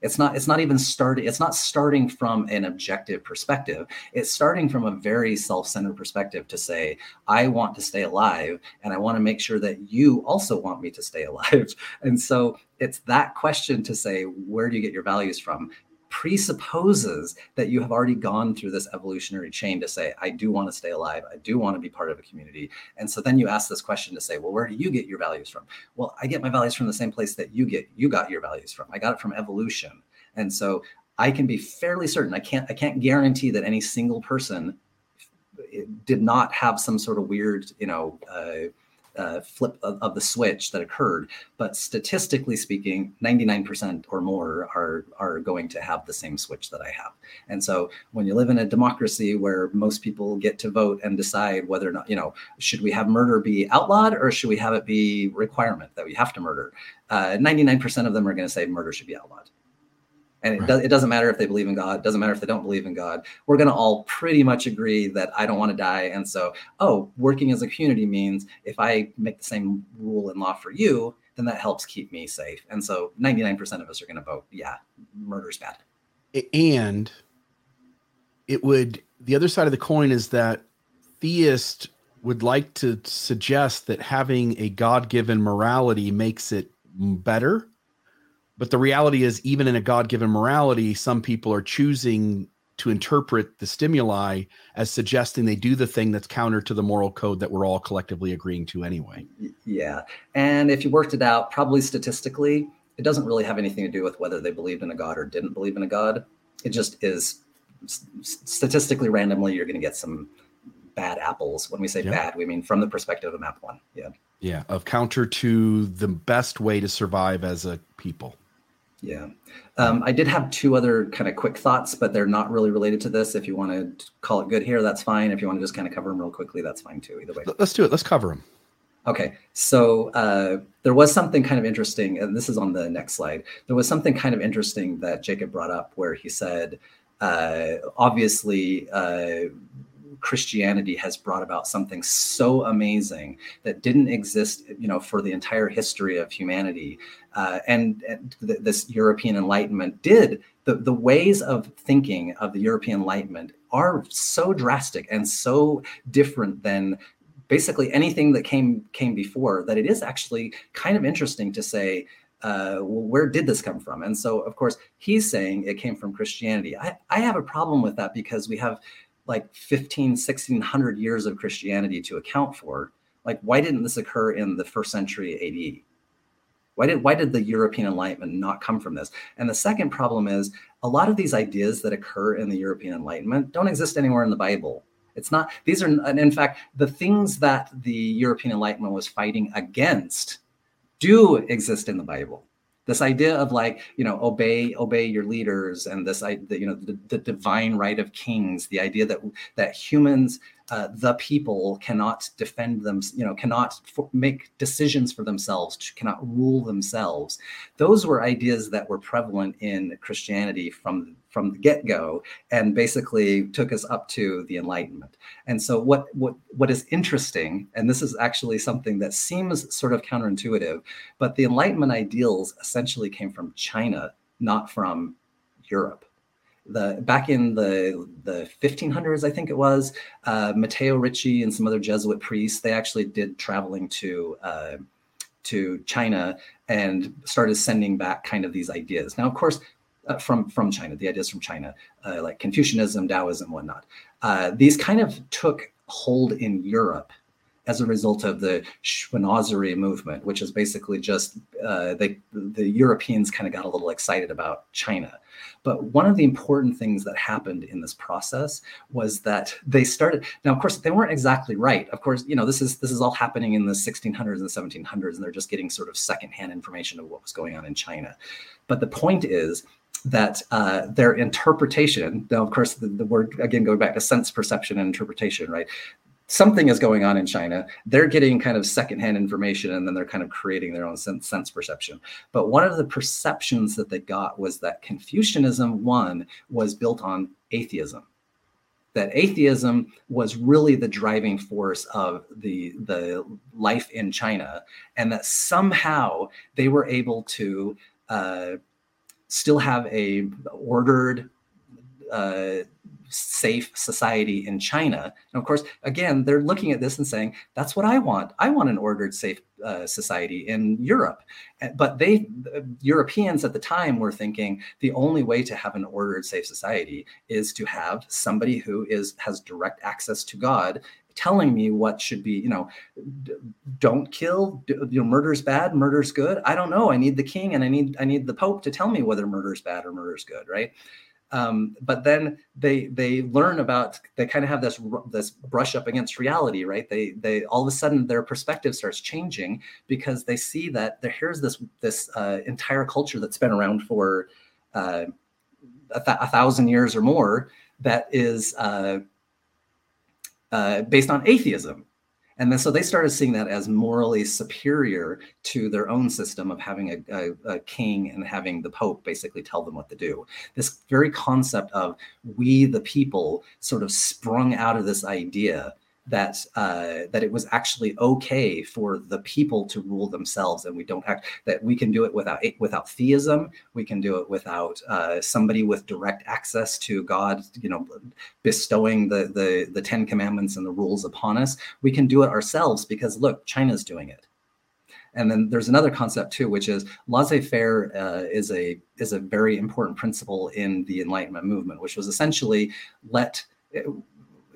It's not it's not even starting it's not starting from an objective perspective. It's starting from a very self-centered perspective to say i want to stay alive and i want to make sure that you also want me to stay alive. And so it's that question to say where do you get your values from presupposes that you have already gone through this evolutionary chain to say, I do want to stay alive. I do want to be part of a community. And so then you ask this question to say, well, where do you get your values from? Well, I get my values from the same place that you get, you got your values from. I got it from evolution. And so I can be fairly certain, I can't, I can't guarantee that any single person did not have some sort of weird, you know, uh, uh, flip of, of, the switch that occurred. But statistically speaking, 99% or more are are going to have the same switch that I have. And so when you live in a democracy where most people get to vote and decide whether or not, you know, should we have murder be outlawed or should we have it be requirement that we have to murder? Uh, 99% of them are going to say murder should be outlawed. And it, right. does, it doesn't matter if they believe in God. It doesn't matter if they don't believe in God. We're going to all pretty much agree that I don't want to die. And so, oh, working as a community means if I make the same rule and law for you, then that helps keep me safe. And so 99% of us are going to vote, yeah, murder's bad. And it would, the other side of the coin is that theist would like to suggest that having a God given morality makes it better but the reality is, even in a God given morality, some people are choosing to interpret the stimuli as suggesting they do the thing that's counter to the moral code that we're all collectively agreeing to anyway. Yeah. And if you worked it out, probably statistically, it doesn't really have anything to do with whether they believed in a God or didn't believe in a God. It just is statistically randomly, you're going to get some bad apples. When we say bad, we mean from the perspective of map one. Yeah. Yeah. Of counter to the best way to survive as a people. Yeah. Um, I did have two other kind of quick thoughts, but they're not really related to this. If you want to call it good here, that's fine. If you want to just kind of cover them real quickly, that's fine too. Either way. Let's do it. Let's cover them. Okay. So uh, there was something kind of interesting, and this is on the next slide. There was something kind of interesting that Jacob brought up where he said, uh, obviously, uh, Christianity has brought about something so amazing that didn't exist, you know, for the entire history of humanity. Uh, and, and th- this European Enlightenment did the, the ways of thinking of the European Enlightenment are so drastic and so different than basically anything that came came before that it is actually kind of interesting to say uh, well, where did this come from? And so, of course, he's saying it came from Christianity. I, I have a problem with that because we have like 15 1600 years of christianity to account for like why didn't this occur in the first century ad why did why did the european enlightenment not come from this and the second problem is a lot of these ideas that occur in the european enlightenment don't exist anywhere in the bible It's not, these are, and in fact, the things that the European Enlightenment was fighting against do exist in the Bible. This idea of like, you know, obey, obey your leaders, and this, you know, the, the divine right of kings, the idea that that humans uh, the people cannot defend them, you know, cannot for, make decisions for themselves, cannot rule themselves. Those were ideas that were prevalent in Christianity from from the get-go and basically took us up to the enlightenment and so what what what is interesting and this is actually something that seems sort of counterintuitive but the enlightenment ideals essentially came from china not from europe the back in the the 1500s, I think it was, uh, Matteo Ricci and some other Jesuit priests they actually did traveling to uh, to China and started sending back kind of these ideas. Now, of course, uh, from from China, the ideas from China, uh, like Confucianism, Taoism, whatnot. Uh, these kind of took hold in Europe as a result of the Chinoiserie movement, which is basically just uh, the Europeans kind of got a little excited about China. But one of the important things that happened in this process was that they started. Now, of course, they weren't exactly right. Of course, you know this is this is all happening in the 1600s and 1700s, and they're just getting sort of secondhand information of what was going on in China. But the point is that uh, their interpretation now of course the, the, word again going back to sense perception and interpretation right something is going on in China. They're getting kind of secondhand information and then they're kind of creating their own sense, sense, perception. But one of the perceptions that they got was that Confucianism, one, was built on atheism. That atheism was really the driving force of the, the life in China, and that somehow they were able to uh, still have a ordered, uh, safe society in China. And of course, again, they're looking at this and saying, that's what I want. I want an ordered, safe uh, society in Europe. But they, the Europeans at the time were thinking the only way to have an ordered, safe society is to have somebody who is has direct access to God telling me what should be you know don't kill you know murder's bad murder's good i don't know i need the king and i need i need the pope to tell me whether murder's bad or murder's good right um, but then they they learn about they kind of have this this brush up against reality right? They they all of a sudden their perspective starts changing because they see that there here's this this uh, entire culture that's been around for uh, a, th- a, thousand years or more that is uh, uh based on atheism and then so they started seeing that as morally superior to their own system of having a, a, a, king and having the Pope basically tell them what to do. This very concept of we the people sort of sprung out of this idea that uh, that it was actually okay for the people to rule themselves, and we don't act that we can do it without without theism. We can do it without uh, somebody with direct access to God, you know, bestowing the the the Ten Commandments and the rules upon us. We can do it ourselves because look, China's doing it. And then there's another concept too, which is laissez-faire uh, is a is a very important principle in the Enlightenment movement, which was essentially let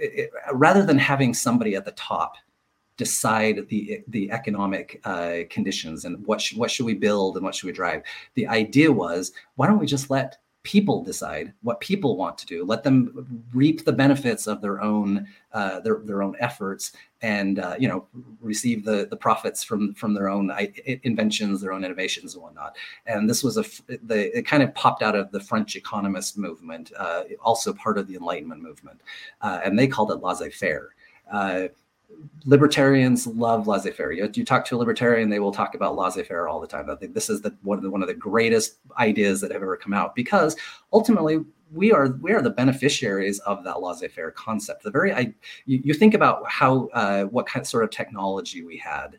it, rather than having somebody at the top decide the the economic uh, conditions and what sh- what should we build and what should we drive, the idea was why don't we just let people decide what people want to do. Let them reap the benefits of their own uh, their, their own efforts and uh, you know receive the the profits from from their own inventions their own innovations and whatnot. And this was a the it kind of popped out of the french economist movement uh, also part of the enlightenment movement uh, and they called it laissez-faire. Uh, libertarians love laissez-faire. You, you, talk to a libertarian, they will talk about laissez-faire all the time. I think this is the one of the one of the greatest ideas that have ever come out because ultimately we are we are the beneficiaries of that laissez-faire concept. The very I you, you think about how uh, what kind of sort of technology we had.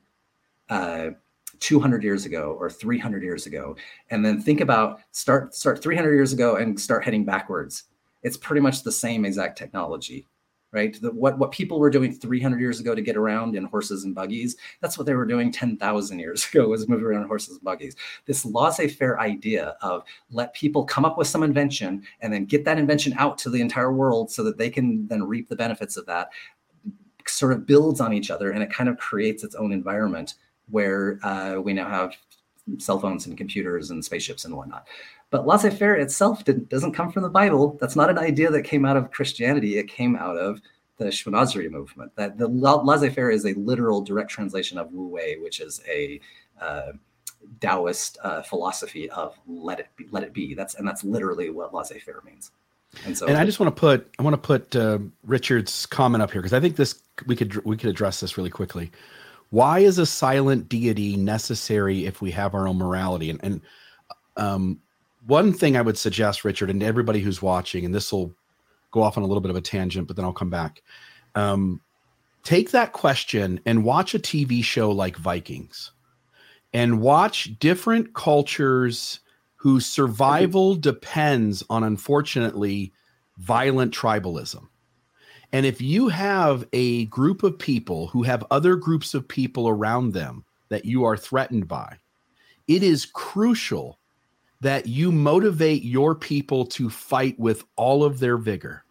Uh, 200 years ago or 300 years ago and then think about start start 300 years ago and start heading backwards it's pretty much the same exact technology right? The, what, what people were doing 300 years ago to get around in horses and buggies, that's what they were doing 10,000 years ago was moving around in horses and buggies. This laissez-faire idea of let people come up with some invention and then get that invention out to the entire world so that they can then reap the benefits of that sort of builds on each other and it kind of creates its own environment where uh, we now have cell phones and computers and spaceships and whatnot. But laissez faire itself doesn't come from the Bible. That's not an idea that came out of Christianity. It came out of the Chinoiserie movement. That the laissez-faire is a literal direct translation of Wu Wei, which is a uh, Taoist uh, philosophy of let it be, let it be. That's and that's literally what laissez-faire means. And so, and I just want to put I want to put uh, Richard's comment up here because I think this we could we could address this really quickly. Why is a silent deity necessary if we have our own morality? And, and um, one thing I would suggest, Richard, and everybody who's watching, and this will go off on a little bit of a tangent, but then I'll come back. Um, take that question and watch a TV show like Vikings and watch different cultures whose survival depends on, unfortunately, violent tribalism. And if you have a group of people who have other groups of people around them that you are threatened by, it is crucial that you motivate your people to fight with all of their vigor.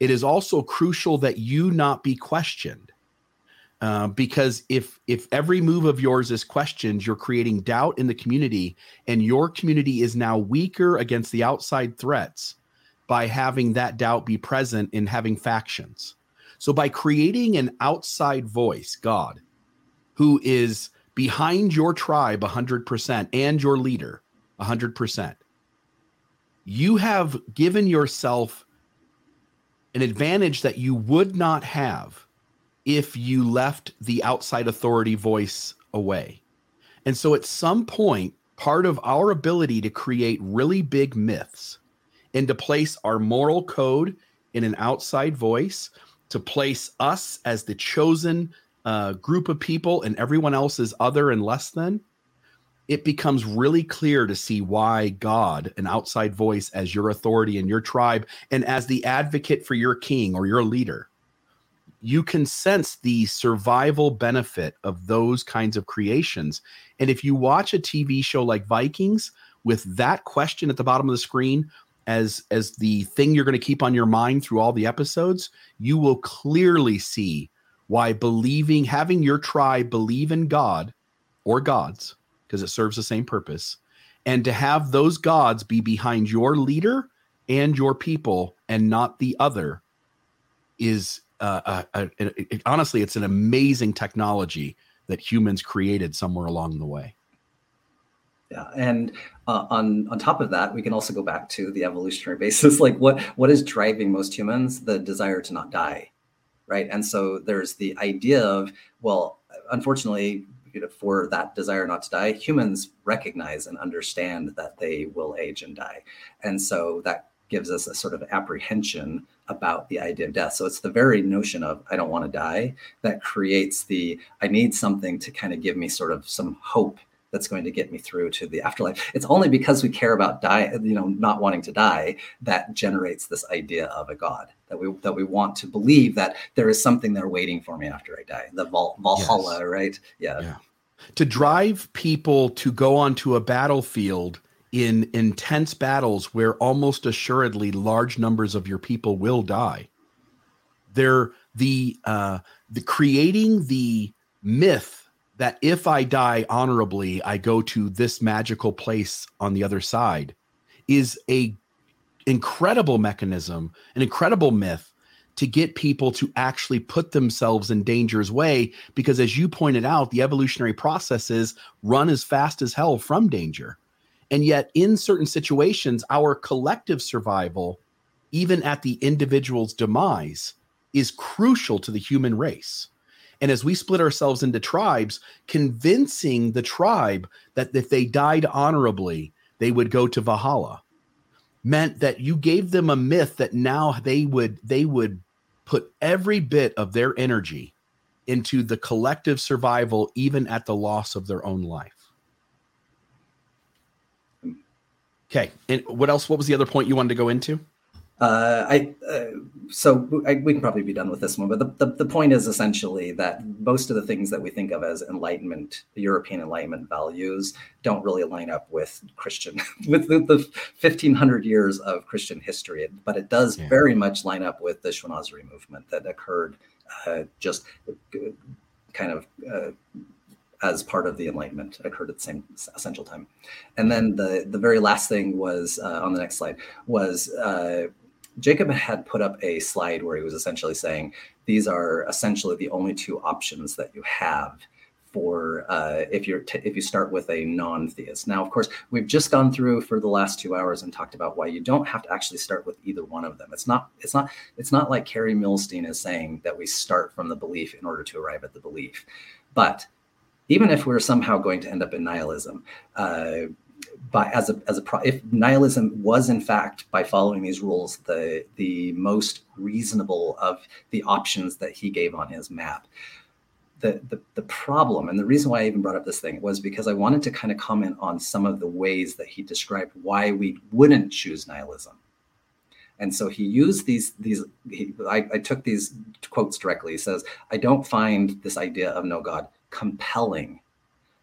It is also crucial that you not be questioned. Uh, because if if every move of yours is questioned, you're creating doubt in the community, and your community is now weaker against the outside threats by having that doubt be present in having factions. So, by creating an outside voice, God, who is behind your tribe 100% and your leader 100%, you have given yourself an advantage that you would not have if you left the outside authority voice away. And so, at some point, part of our ability to create really big myths and to place our moral code in an outside voice, to place us as the chosen uh, group of people and everyone else is other and less than, it becomes really clear to see why God, an outside voice as your authority in your tribe, and as the advocate for your king or your leader, you can sense the survival benefit of those kinds of creations. And if you watch a TV show like Vikings with that question at the bottom of the screen, as as the thing you're going to keep on your mind through all the episodes, you will clearly see why believing having your tribe believe in God or gods because it serves the same purpose and to have those gods be behind your leader and your people and not the other is uh, honestly it's an amazing technology that humans created somewhere along the way yeah, and uh, on on top of that, we can also go back to the evolutionary basis. Like, what what is driving most humans? The desire to not die, right? And so there's the idea of well, unfortunately, you know, for that desire not to die, humans recognize and understand that they will age and die, and so that gives us a sort of apprehension about the idea of death. So it's the very notion of I don't want to die that creates the I need something to kind of give me sort of some hope that's going to get me through to the afterlife. It's only because we care about die, you know, not wanting to die that generates this idea of a God that we that we want to believe that there is something there waiting for me after I die. The Val, Valhalla, yes. right? Yeah. yeah. To drive people to go onto a battlefield in intense battles where almost assuredly large numbers of your people will die. They're the uh, the creating the myth that if I die honorably, I go to this magical place on the other side is a incredible mechanism, an incredible myth to get people to actually put themselves in danger's way because as you pointed out, the evolutionary processes run as fast as hell from danger. And yet in certain situations, our collective survival, even at the individual's demise, is crucial to the human race. And as we split ourselves into tribes, convincing the tribe that if they died honorably, they would go to Valhalla meant that you gave them a myth that now they would they would put every bit of their energy into the collective survival even at the loss of their own life. Okay, and what else what was the other point you wanted to go into? Uh, I uh, so I, we can probably be done with this one, but the, the, the, point is essentially that most of the things that we think of as Enlightenment, European Enlightenment values, don't really line up with Christian, with the, the 1500 years of Christian history. But it does yeah. very much line up with the Chinoiserie movement that occurred uh, just uh, kind of uh, as part of the Enlightenment occurred at the same essential time. And then the the very last thing was uh, on the next slide was uh, Jacob had put up a slide where he was essentially saying these are essentially the only two options that you have for uh, if you're t- if you start with a non-theist. Now, of course, we've just gone through for the last two hours and talked about why you don't have to actually start with either one of them. It's not it's not it's not like Kerry Muhlestein is saying that we start from the belief in order to arrive at the belief. But even if we're somehow going to end up in nihilism, uh, by as a as a pro, if nihilism was in fact by following these rules the the most reasonable of the options that he gave on his map the, the, the problem and the reason why I even brought up this thing was because I wanted to kind of comment on some of the ways that he described why we wouldn't choose nihilism. And so he used these these. He, I, I took these quotes directly. He says, "I don't find this idea of no God compelling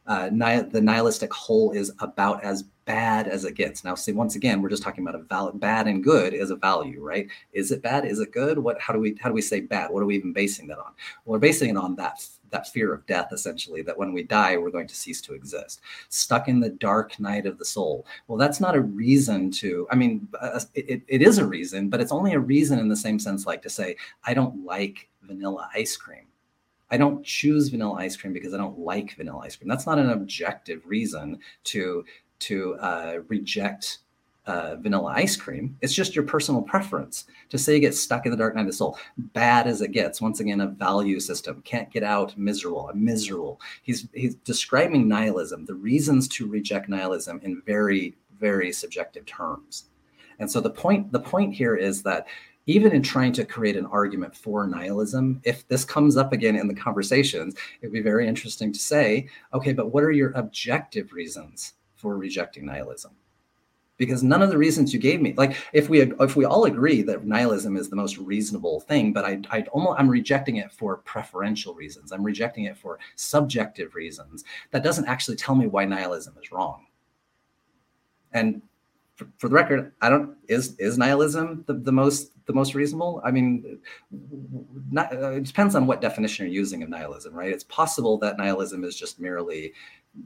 uh, the nihilistic whole is about as bad as it gets. Now, see, once again, we're just talking about a bad and good is a value, right? Is it bad? Is it good? What? How do we how do we say bad? What are we even basing that on? Well, we're basing it on that that fear of death, essentially, that when we die, we're going to cease to exist. Stuck in the dark night of the soul. Well, that's not a reason to. I mean, uh, it, it is a reason, but it's only a reason in the same sense, like to say, I don't like vanilla ice cream I don't choose vanilla ice cream because I don't like vanilla ice cream. That's not an objective reason to to uh, reject uh, vanilla ice cream. It's just your personal preference. To say you get stuck in the dark night of the soul, bad as it gets. Once again, a value system can't get out. Miserable. Miserable. He's he's describing nihilism, the reasons to reject nihilism in very very subjective terms. And so the point the point here is that even in trying to create an argument for nihilism, if this comes up again in the conversations, it'd be very interesting to say, okay, but what are your objective reasons for rejecting nihilism? Because none of the reasons you gave me, like if we if we all agree that nihilism is the most reasonable thing, but I I almost I'm rejecting it for preferential reasons. I'm rejecting it for subjective reasons. That doesn't actually tell me why nihilism is wrong. And for, for the record, I don't is is nihilism the, the most the most reasonable? I mean, not, uh, it depends on what definition you're using of nihilism, right? It's possible that nihilism is just merely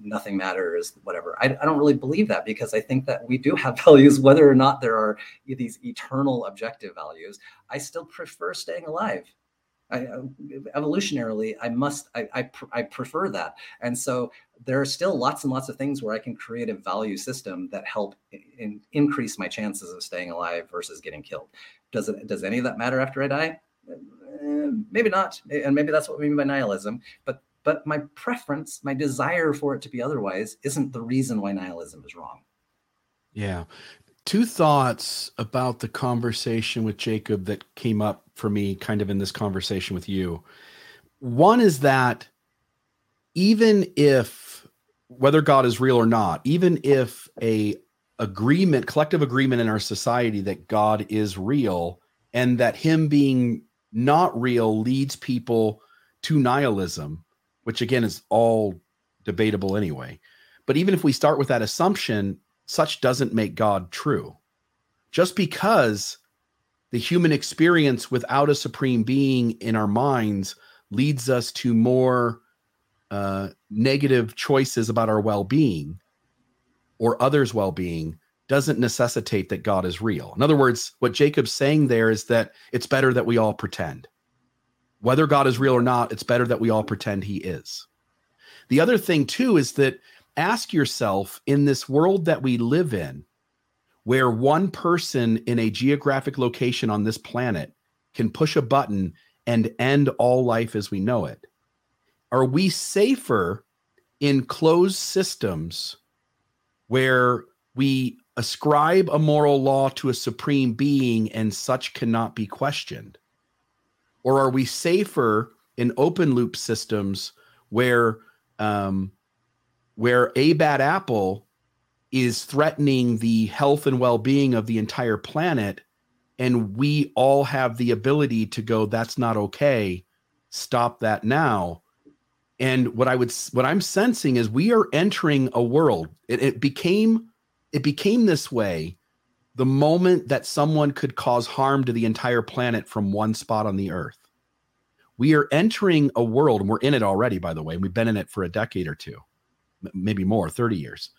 nothing matters, whatever. I, I, don't really believe that because I think that we do have values, whether or not there are these eternal objective values. I still prefer staying alive. I, uh, evolutionarily, I must, I, I, I, prefer that. And so there are still lots and lots of things where I can create a value system that help in, increase my chances of staying alive versus getting killed. Does it, does any of that matter after I die? Eh, maybe not. And maybe that's what we mean by nihilism. But, but my preference, my desire for it to be otherwise isn't the reason why nihilism is wrong. Yeah two thoughts about the conversation with Jacob that came up for me kind of in this conversation with you. One is that even if whether God is real or not, even if a agreement, collective agreement in our society that God is real and that him being not real leads people to nihilism, which again is all debatable anyway. But even if we start with that assumption, such doesn't make God true. Just because the human experience without a supreme being in our minds leads us to more uh, negative choices about our well being or others' well being doesn't necessitate that God is real. In other words, what Jacob's saying there is that it's better that we all pretend. Whether God is real or not, it's better that we all pretend he is. The other thing, too, is that ask yourself in this world that we live in, where one person in a geographic location on this planet can push a button and end all life as we know it, are we safer in closed systems where we ascribe a moral law to a supreme being and such cannot be questioned? Or are we safer in open loop systems where um, where a bad apple is threatening the health and well-being of the entire planet and we all have the ability to go that's not okay. Stop that now. And what i would what i'm sensing is we are entering a world. It, it became it became this way the moment that someone could cause harm to the entire planet from one spot on the earth. We are entering a world and we're in it already by the way we've been in it for a decade or two maybe more, 30 years.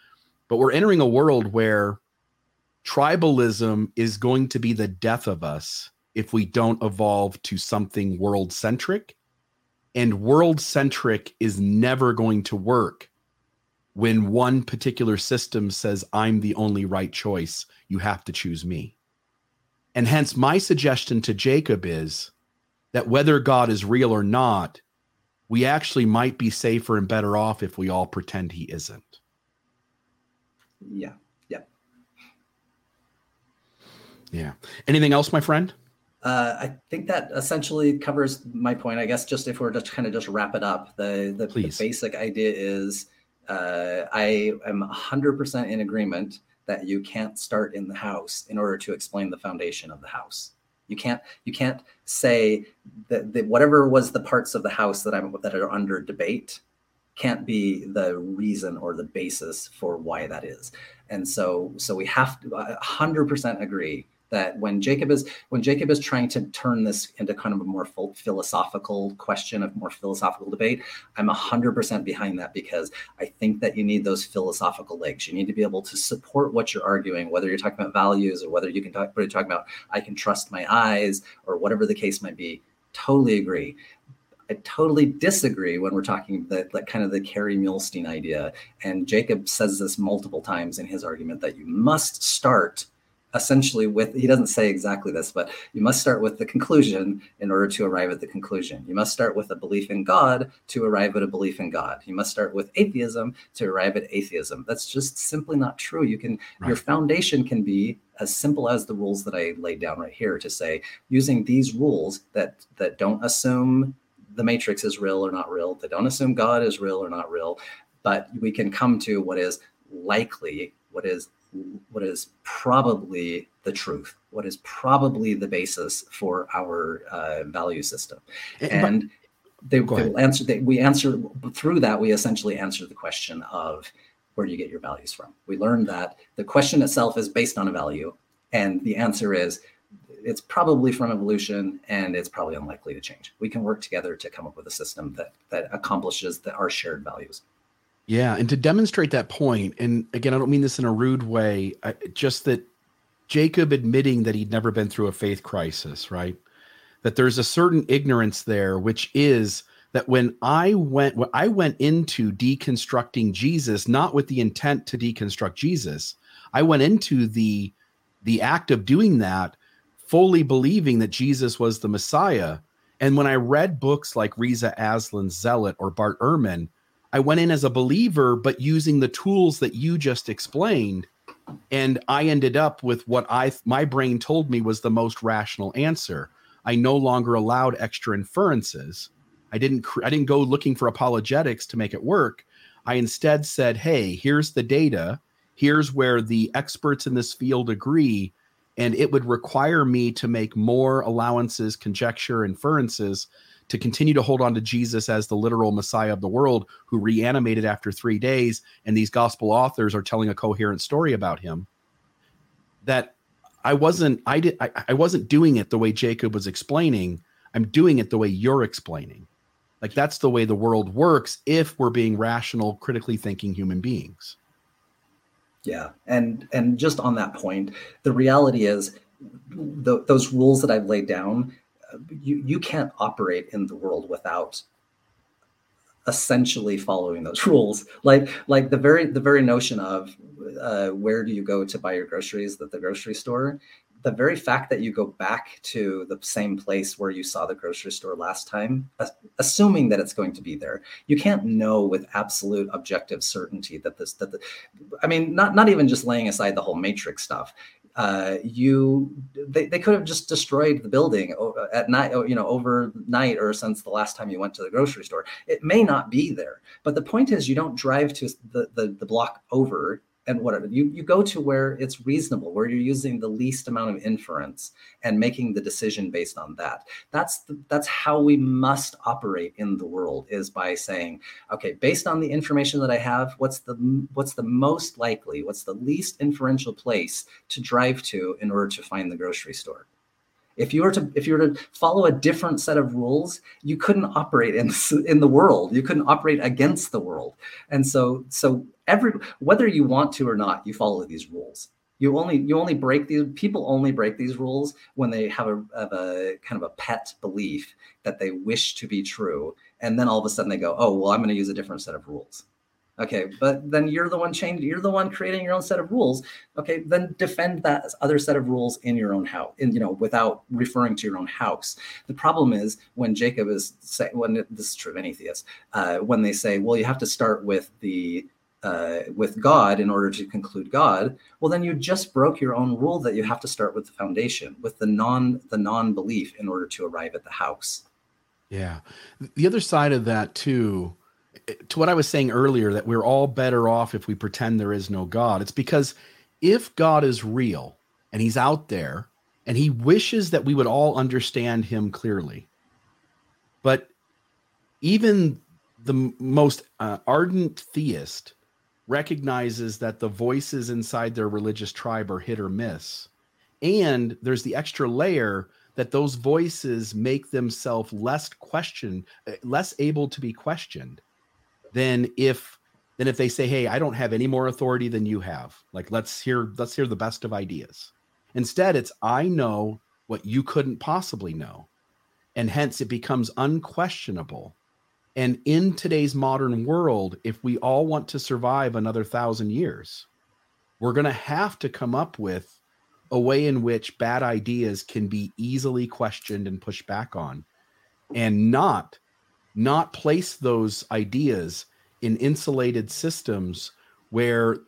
But we're entering a world where tribalism is going to be the death of us if we don't evolve to something world centric. And world centric is never going to work when one particular system says, I'm the only right choice. You have to choose me. And hence, my suggestion to Jacob is that whether God is real or not, we actually might be safer and better off if we all pretend he isn't. Yeah. Yeah. Yeah. Anything else, my friend? Uh, I think that essentially covers my point. I guess just if we're just kind of just wrap it up, the the, the basic idea is uh, I am 100% in agreement that you can't start in the house in order to explain the foundation of the house. You can't you can't say that, that whatever was the parts of the house that I'm that are under debate can't be the reason or the basis for why that is. And so so we have to 100% agree that when Jacob is when Jacob is trying to turn this into kind of a more philosophical question, of more philosophical debate, I'm hundred percent behind that because I think that you need those philosophical legs. You need to be able to support what you're arguing, whether you're talking about values or whether you can talk, whether you're talking about I can trust my eyes or whatever the case might be. Totally agree. I totally disagree when we're talking that, that kind of the Kerry Muhlestein idea. And Jacob says this multiple times in his argument that you must start essentially with he doesn't say exactly this but you must start with the conclusion in order to arrive at the conclusion. You must start with a belief in god to arrive at a belief in god. You must start with atheism to arrive at atheism. That's just simply not true. You can right. your foundation can be as simple as the rules that i laid down right here to say using these rules that that don't assume the matrix is real or not real they don't assume god is real or not real but we can come to what is likely what is what is probably the truth, what is probably the basis for our uh, value system. And, and they, they will answer, they, we answer through that, we essentially answer the question of where do you get your values from? We learned that the question itself is based on a value. And the answer is it's probably from evolution and it's probably unlikely to change. We can work together to come up with a system that, that accomplishes the, our shared values. Yeah, and to demonstrate that point, and again, I don't mean this in a rude way, I, just that Jacob admitting that he'd never been through a faith crisis, right? That there's a certain ignorance there, which is that when I went when I went into deconstructing Jesus, not with the intent to deconstruct Jesus, I went into the the act of doing that fully believing that Jesus was the Messiah. And when I read books like Reza Aslan's Zealot or Bart Ehrman, I went in as a believer, but using the tools that you just explained. And I ended up with what I my brain told me was the most rational answer. I no longer allowed extra inferences. I didn't I didn't go looking for apologetics to make it work. I instead said, "Hey, here's the data. Here's where the experts in this field agree, and it would require me to make more allowances, conjecture, inferences to continue to hold on to Jesus as the literal Messiah of the world who reanimated after three days, and these gospel authors are telling a coherent story about him. That I wasn't, I did, I, I wasn't doing it the way Jacob was explaining. I'm doing it the way you're explaining. Like that's the way the world works if we're being rational, critically thinking human beings. Yeah, and and just on that point, the reality is the, those rules that I've laid down you you can't operate in the world without essentially following those rules. Like like the very the very notion of uh, where do you go to buy your groceries at the grocery store? The very fact that you go back to the same place where you saw the grocery store last time assuming that it's going to be there you can't know with absolute objective certainty that this that the, i mean not not even just laying aside the whole matrix stuff uh, you they, they could have just destroyed the building at night you know overnight or since the last time you went to the grocery store. It may not be there but the point is you don't drive to the, the, the block over and whatever you, you go to where it's reasonable where you're using the least amount of inference and making the decision based on that that's the, that's how we must operate in the world is by saying okay based on the information that i have what's the what's the most likely what's the least inferential place to drive to in order to find the grocery store if you were to if you were to follow a different set of rules, you couldn't operate in in the world. You couldn't operate against the world. And so so every whether you want to or not, you follow these rules. You only you only break these people only break these rules when they have a, have a kind of a pet belief that they wish to be true, and then all of a sudden they go, oh well, I'm going to use a different set of rules. Okay, but then you're the one changing, you're the one creating your own set of rules. Okay, then defend that other set of rules in your own house, in, you know, without referring to your own house. The problem is when Jacob is say, when this is true of any theist, uh, when they say, well, you have to start with the uh, with God in order to conclude God, well, then you just broke your own rule that you have to start with the foundation, with the non the non belief in order to arrive at the house. Yeah, the other side of that too to what I was saying earlier that we're all better off if we pretend there is no God. It's because if God is real and he's out there and he wishes that we would all understand him clearly. But even the most uh, ardent theist recognizes that the voices inside their religious tribe are hit or miss. And there's the extra layer that those voices make themselves less question, less able to be questioned than if than if they say, "Hey, I don't have any more authority than you have. Like let's hear let's hear the best of ideas." Instead, it's I know what you couldn't possibly know. And hence it becomes unquestionable. And in today's modern world, if we all want to survive another thousand years, we're going to have to come up with a way in which bad ideas can be easily questioned and pushed back on and not not place those ideas in insulated systems where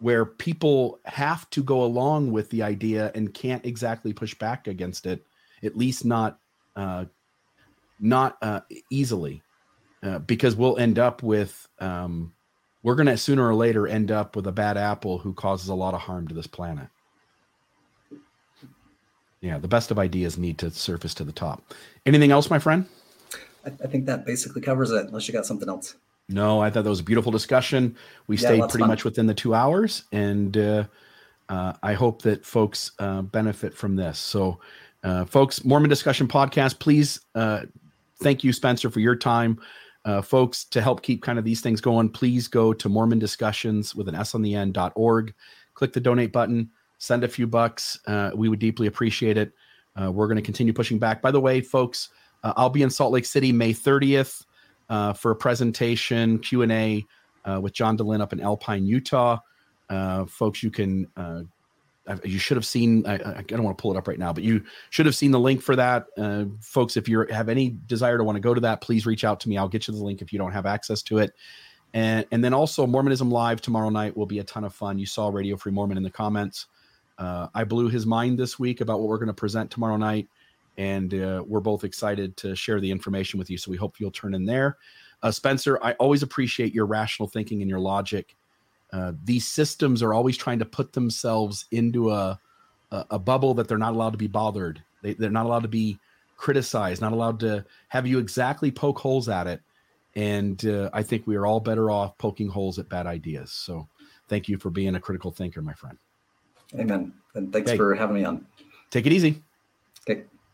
where people have to go along with the idea and can't exactly push back against it at least not uh, not uh, easily uh, because we'll end up with um, we're going to sooner or later end up with a bad apple who causes a lot of harm to this planet yeah the best of ideas need to surface to the top anything else my friend I, I think that basically covers it, unless you got something else. No, I thought that was a beautiful discussion. We yeah, stayed pretty fun. much within the two hours, and uh, uh, I hope that folks uh, benefit from this. So, uh, folks, Mormon Discussion Podcast, please uh, thank you, Spencer, for your time. Uh, folks, to help keep kind of these things going, please go to Mormon Discussions with an S on the end dot org. Click the donate button, send a few bucks. we would deeply appreciate it. we're going to continue pushing back. By the way, folks, uh, I'll be in Salt Lake City May 30th uh, for a presentation Q and A uh, with John Dehlin up in Alpine, Utah. Uh, folks, you can uh, you should have seen. I, I, don't want to pull it up right now, but you should have seen the link for that, uh, folks. If you have any desire to want to go to that, please reach out to me. I'll get you the link if you don't have access to it. And and then also Mormonism Live tomorrow night will be a ton of fun. You saw Radio Free Mormon in the comments. I blew his mind this week about what we're going to present tomorrow night and uh, we're both excited to share the information with you. So we hope you'll turn in there. Uh, Spencer, I always appreciate your rational thinking and your logic. Uh, these systems are always trying to put themselves into a, a, a bubble that they're not allowed to be bothered. They, they're not allowed to be criticized, not allowed to have you exactly poke holes at it. And uh, I think we are all better off poking holes at bad ideas. So thank you for being a critical thinker, my friend. Amen. And thanks okay. for having me on. Take it easy. Okay.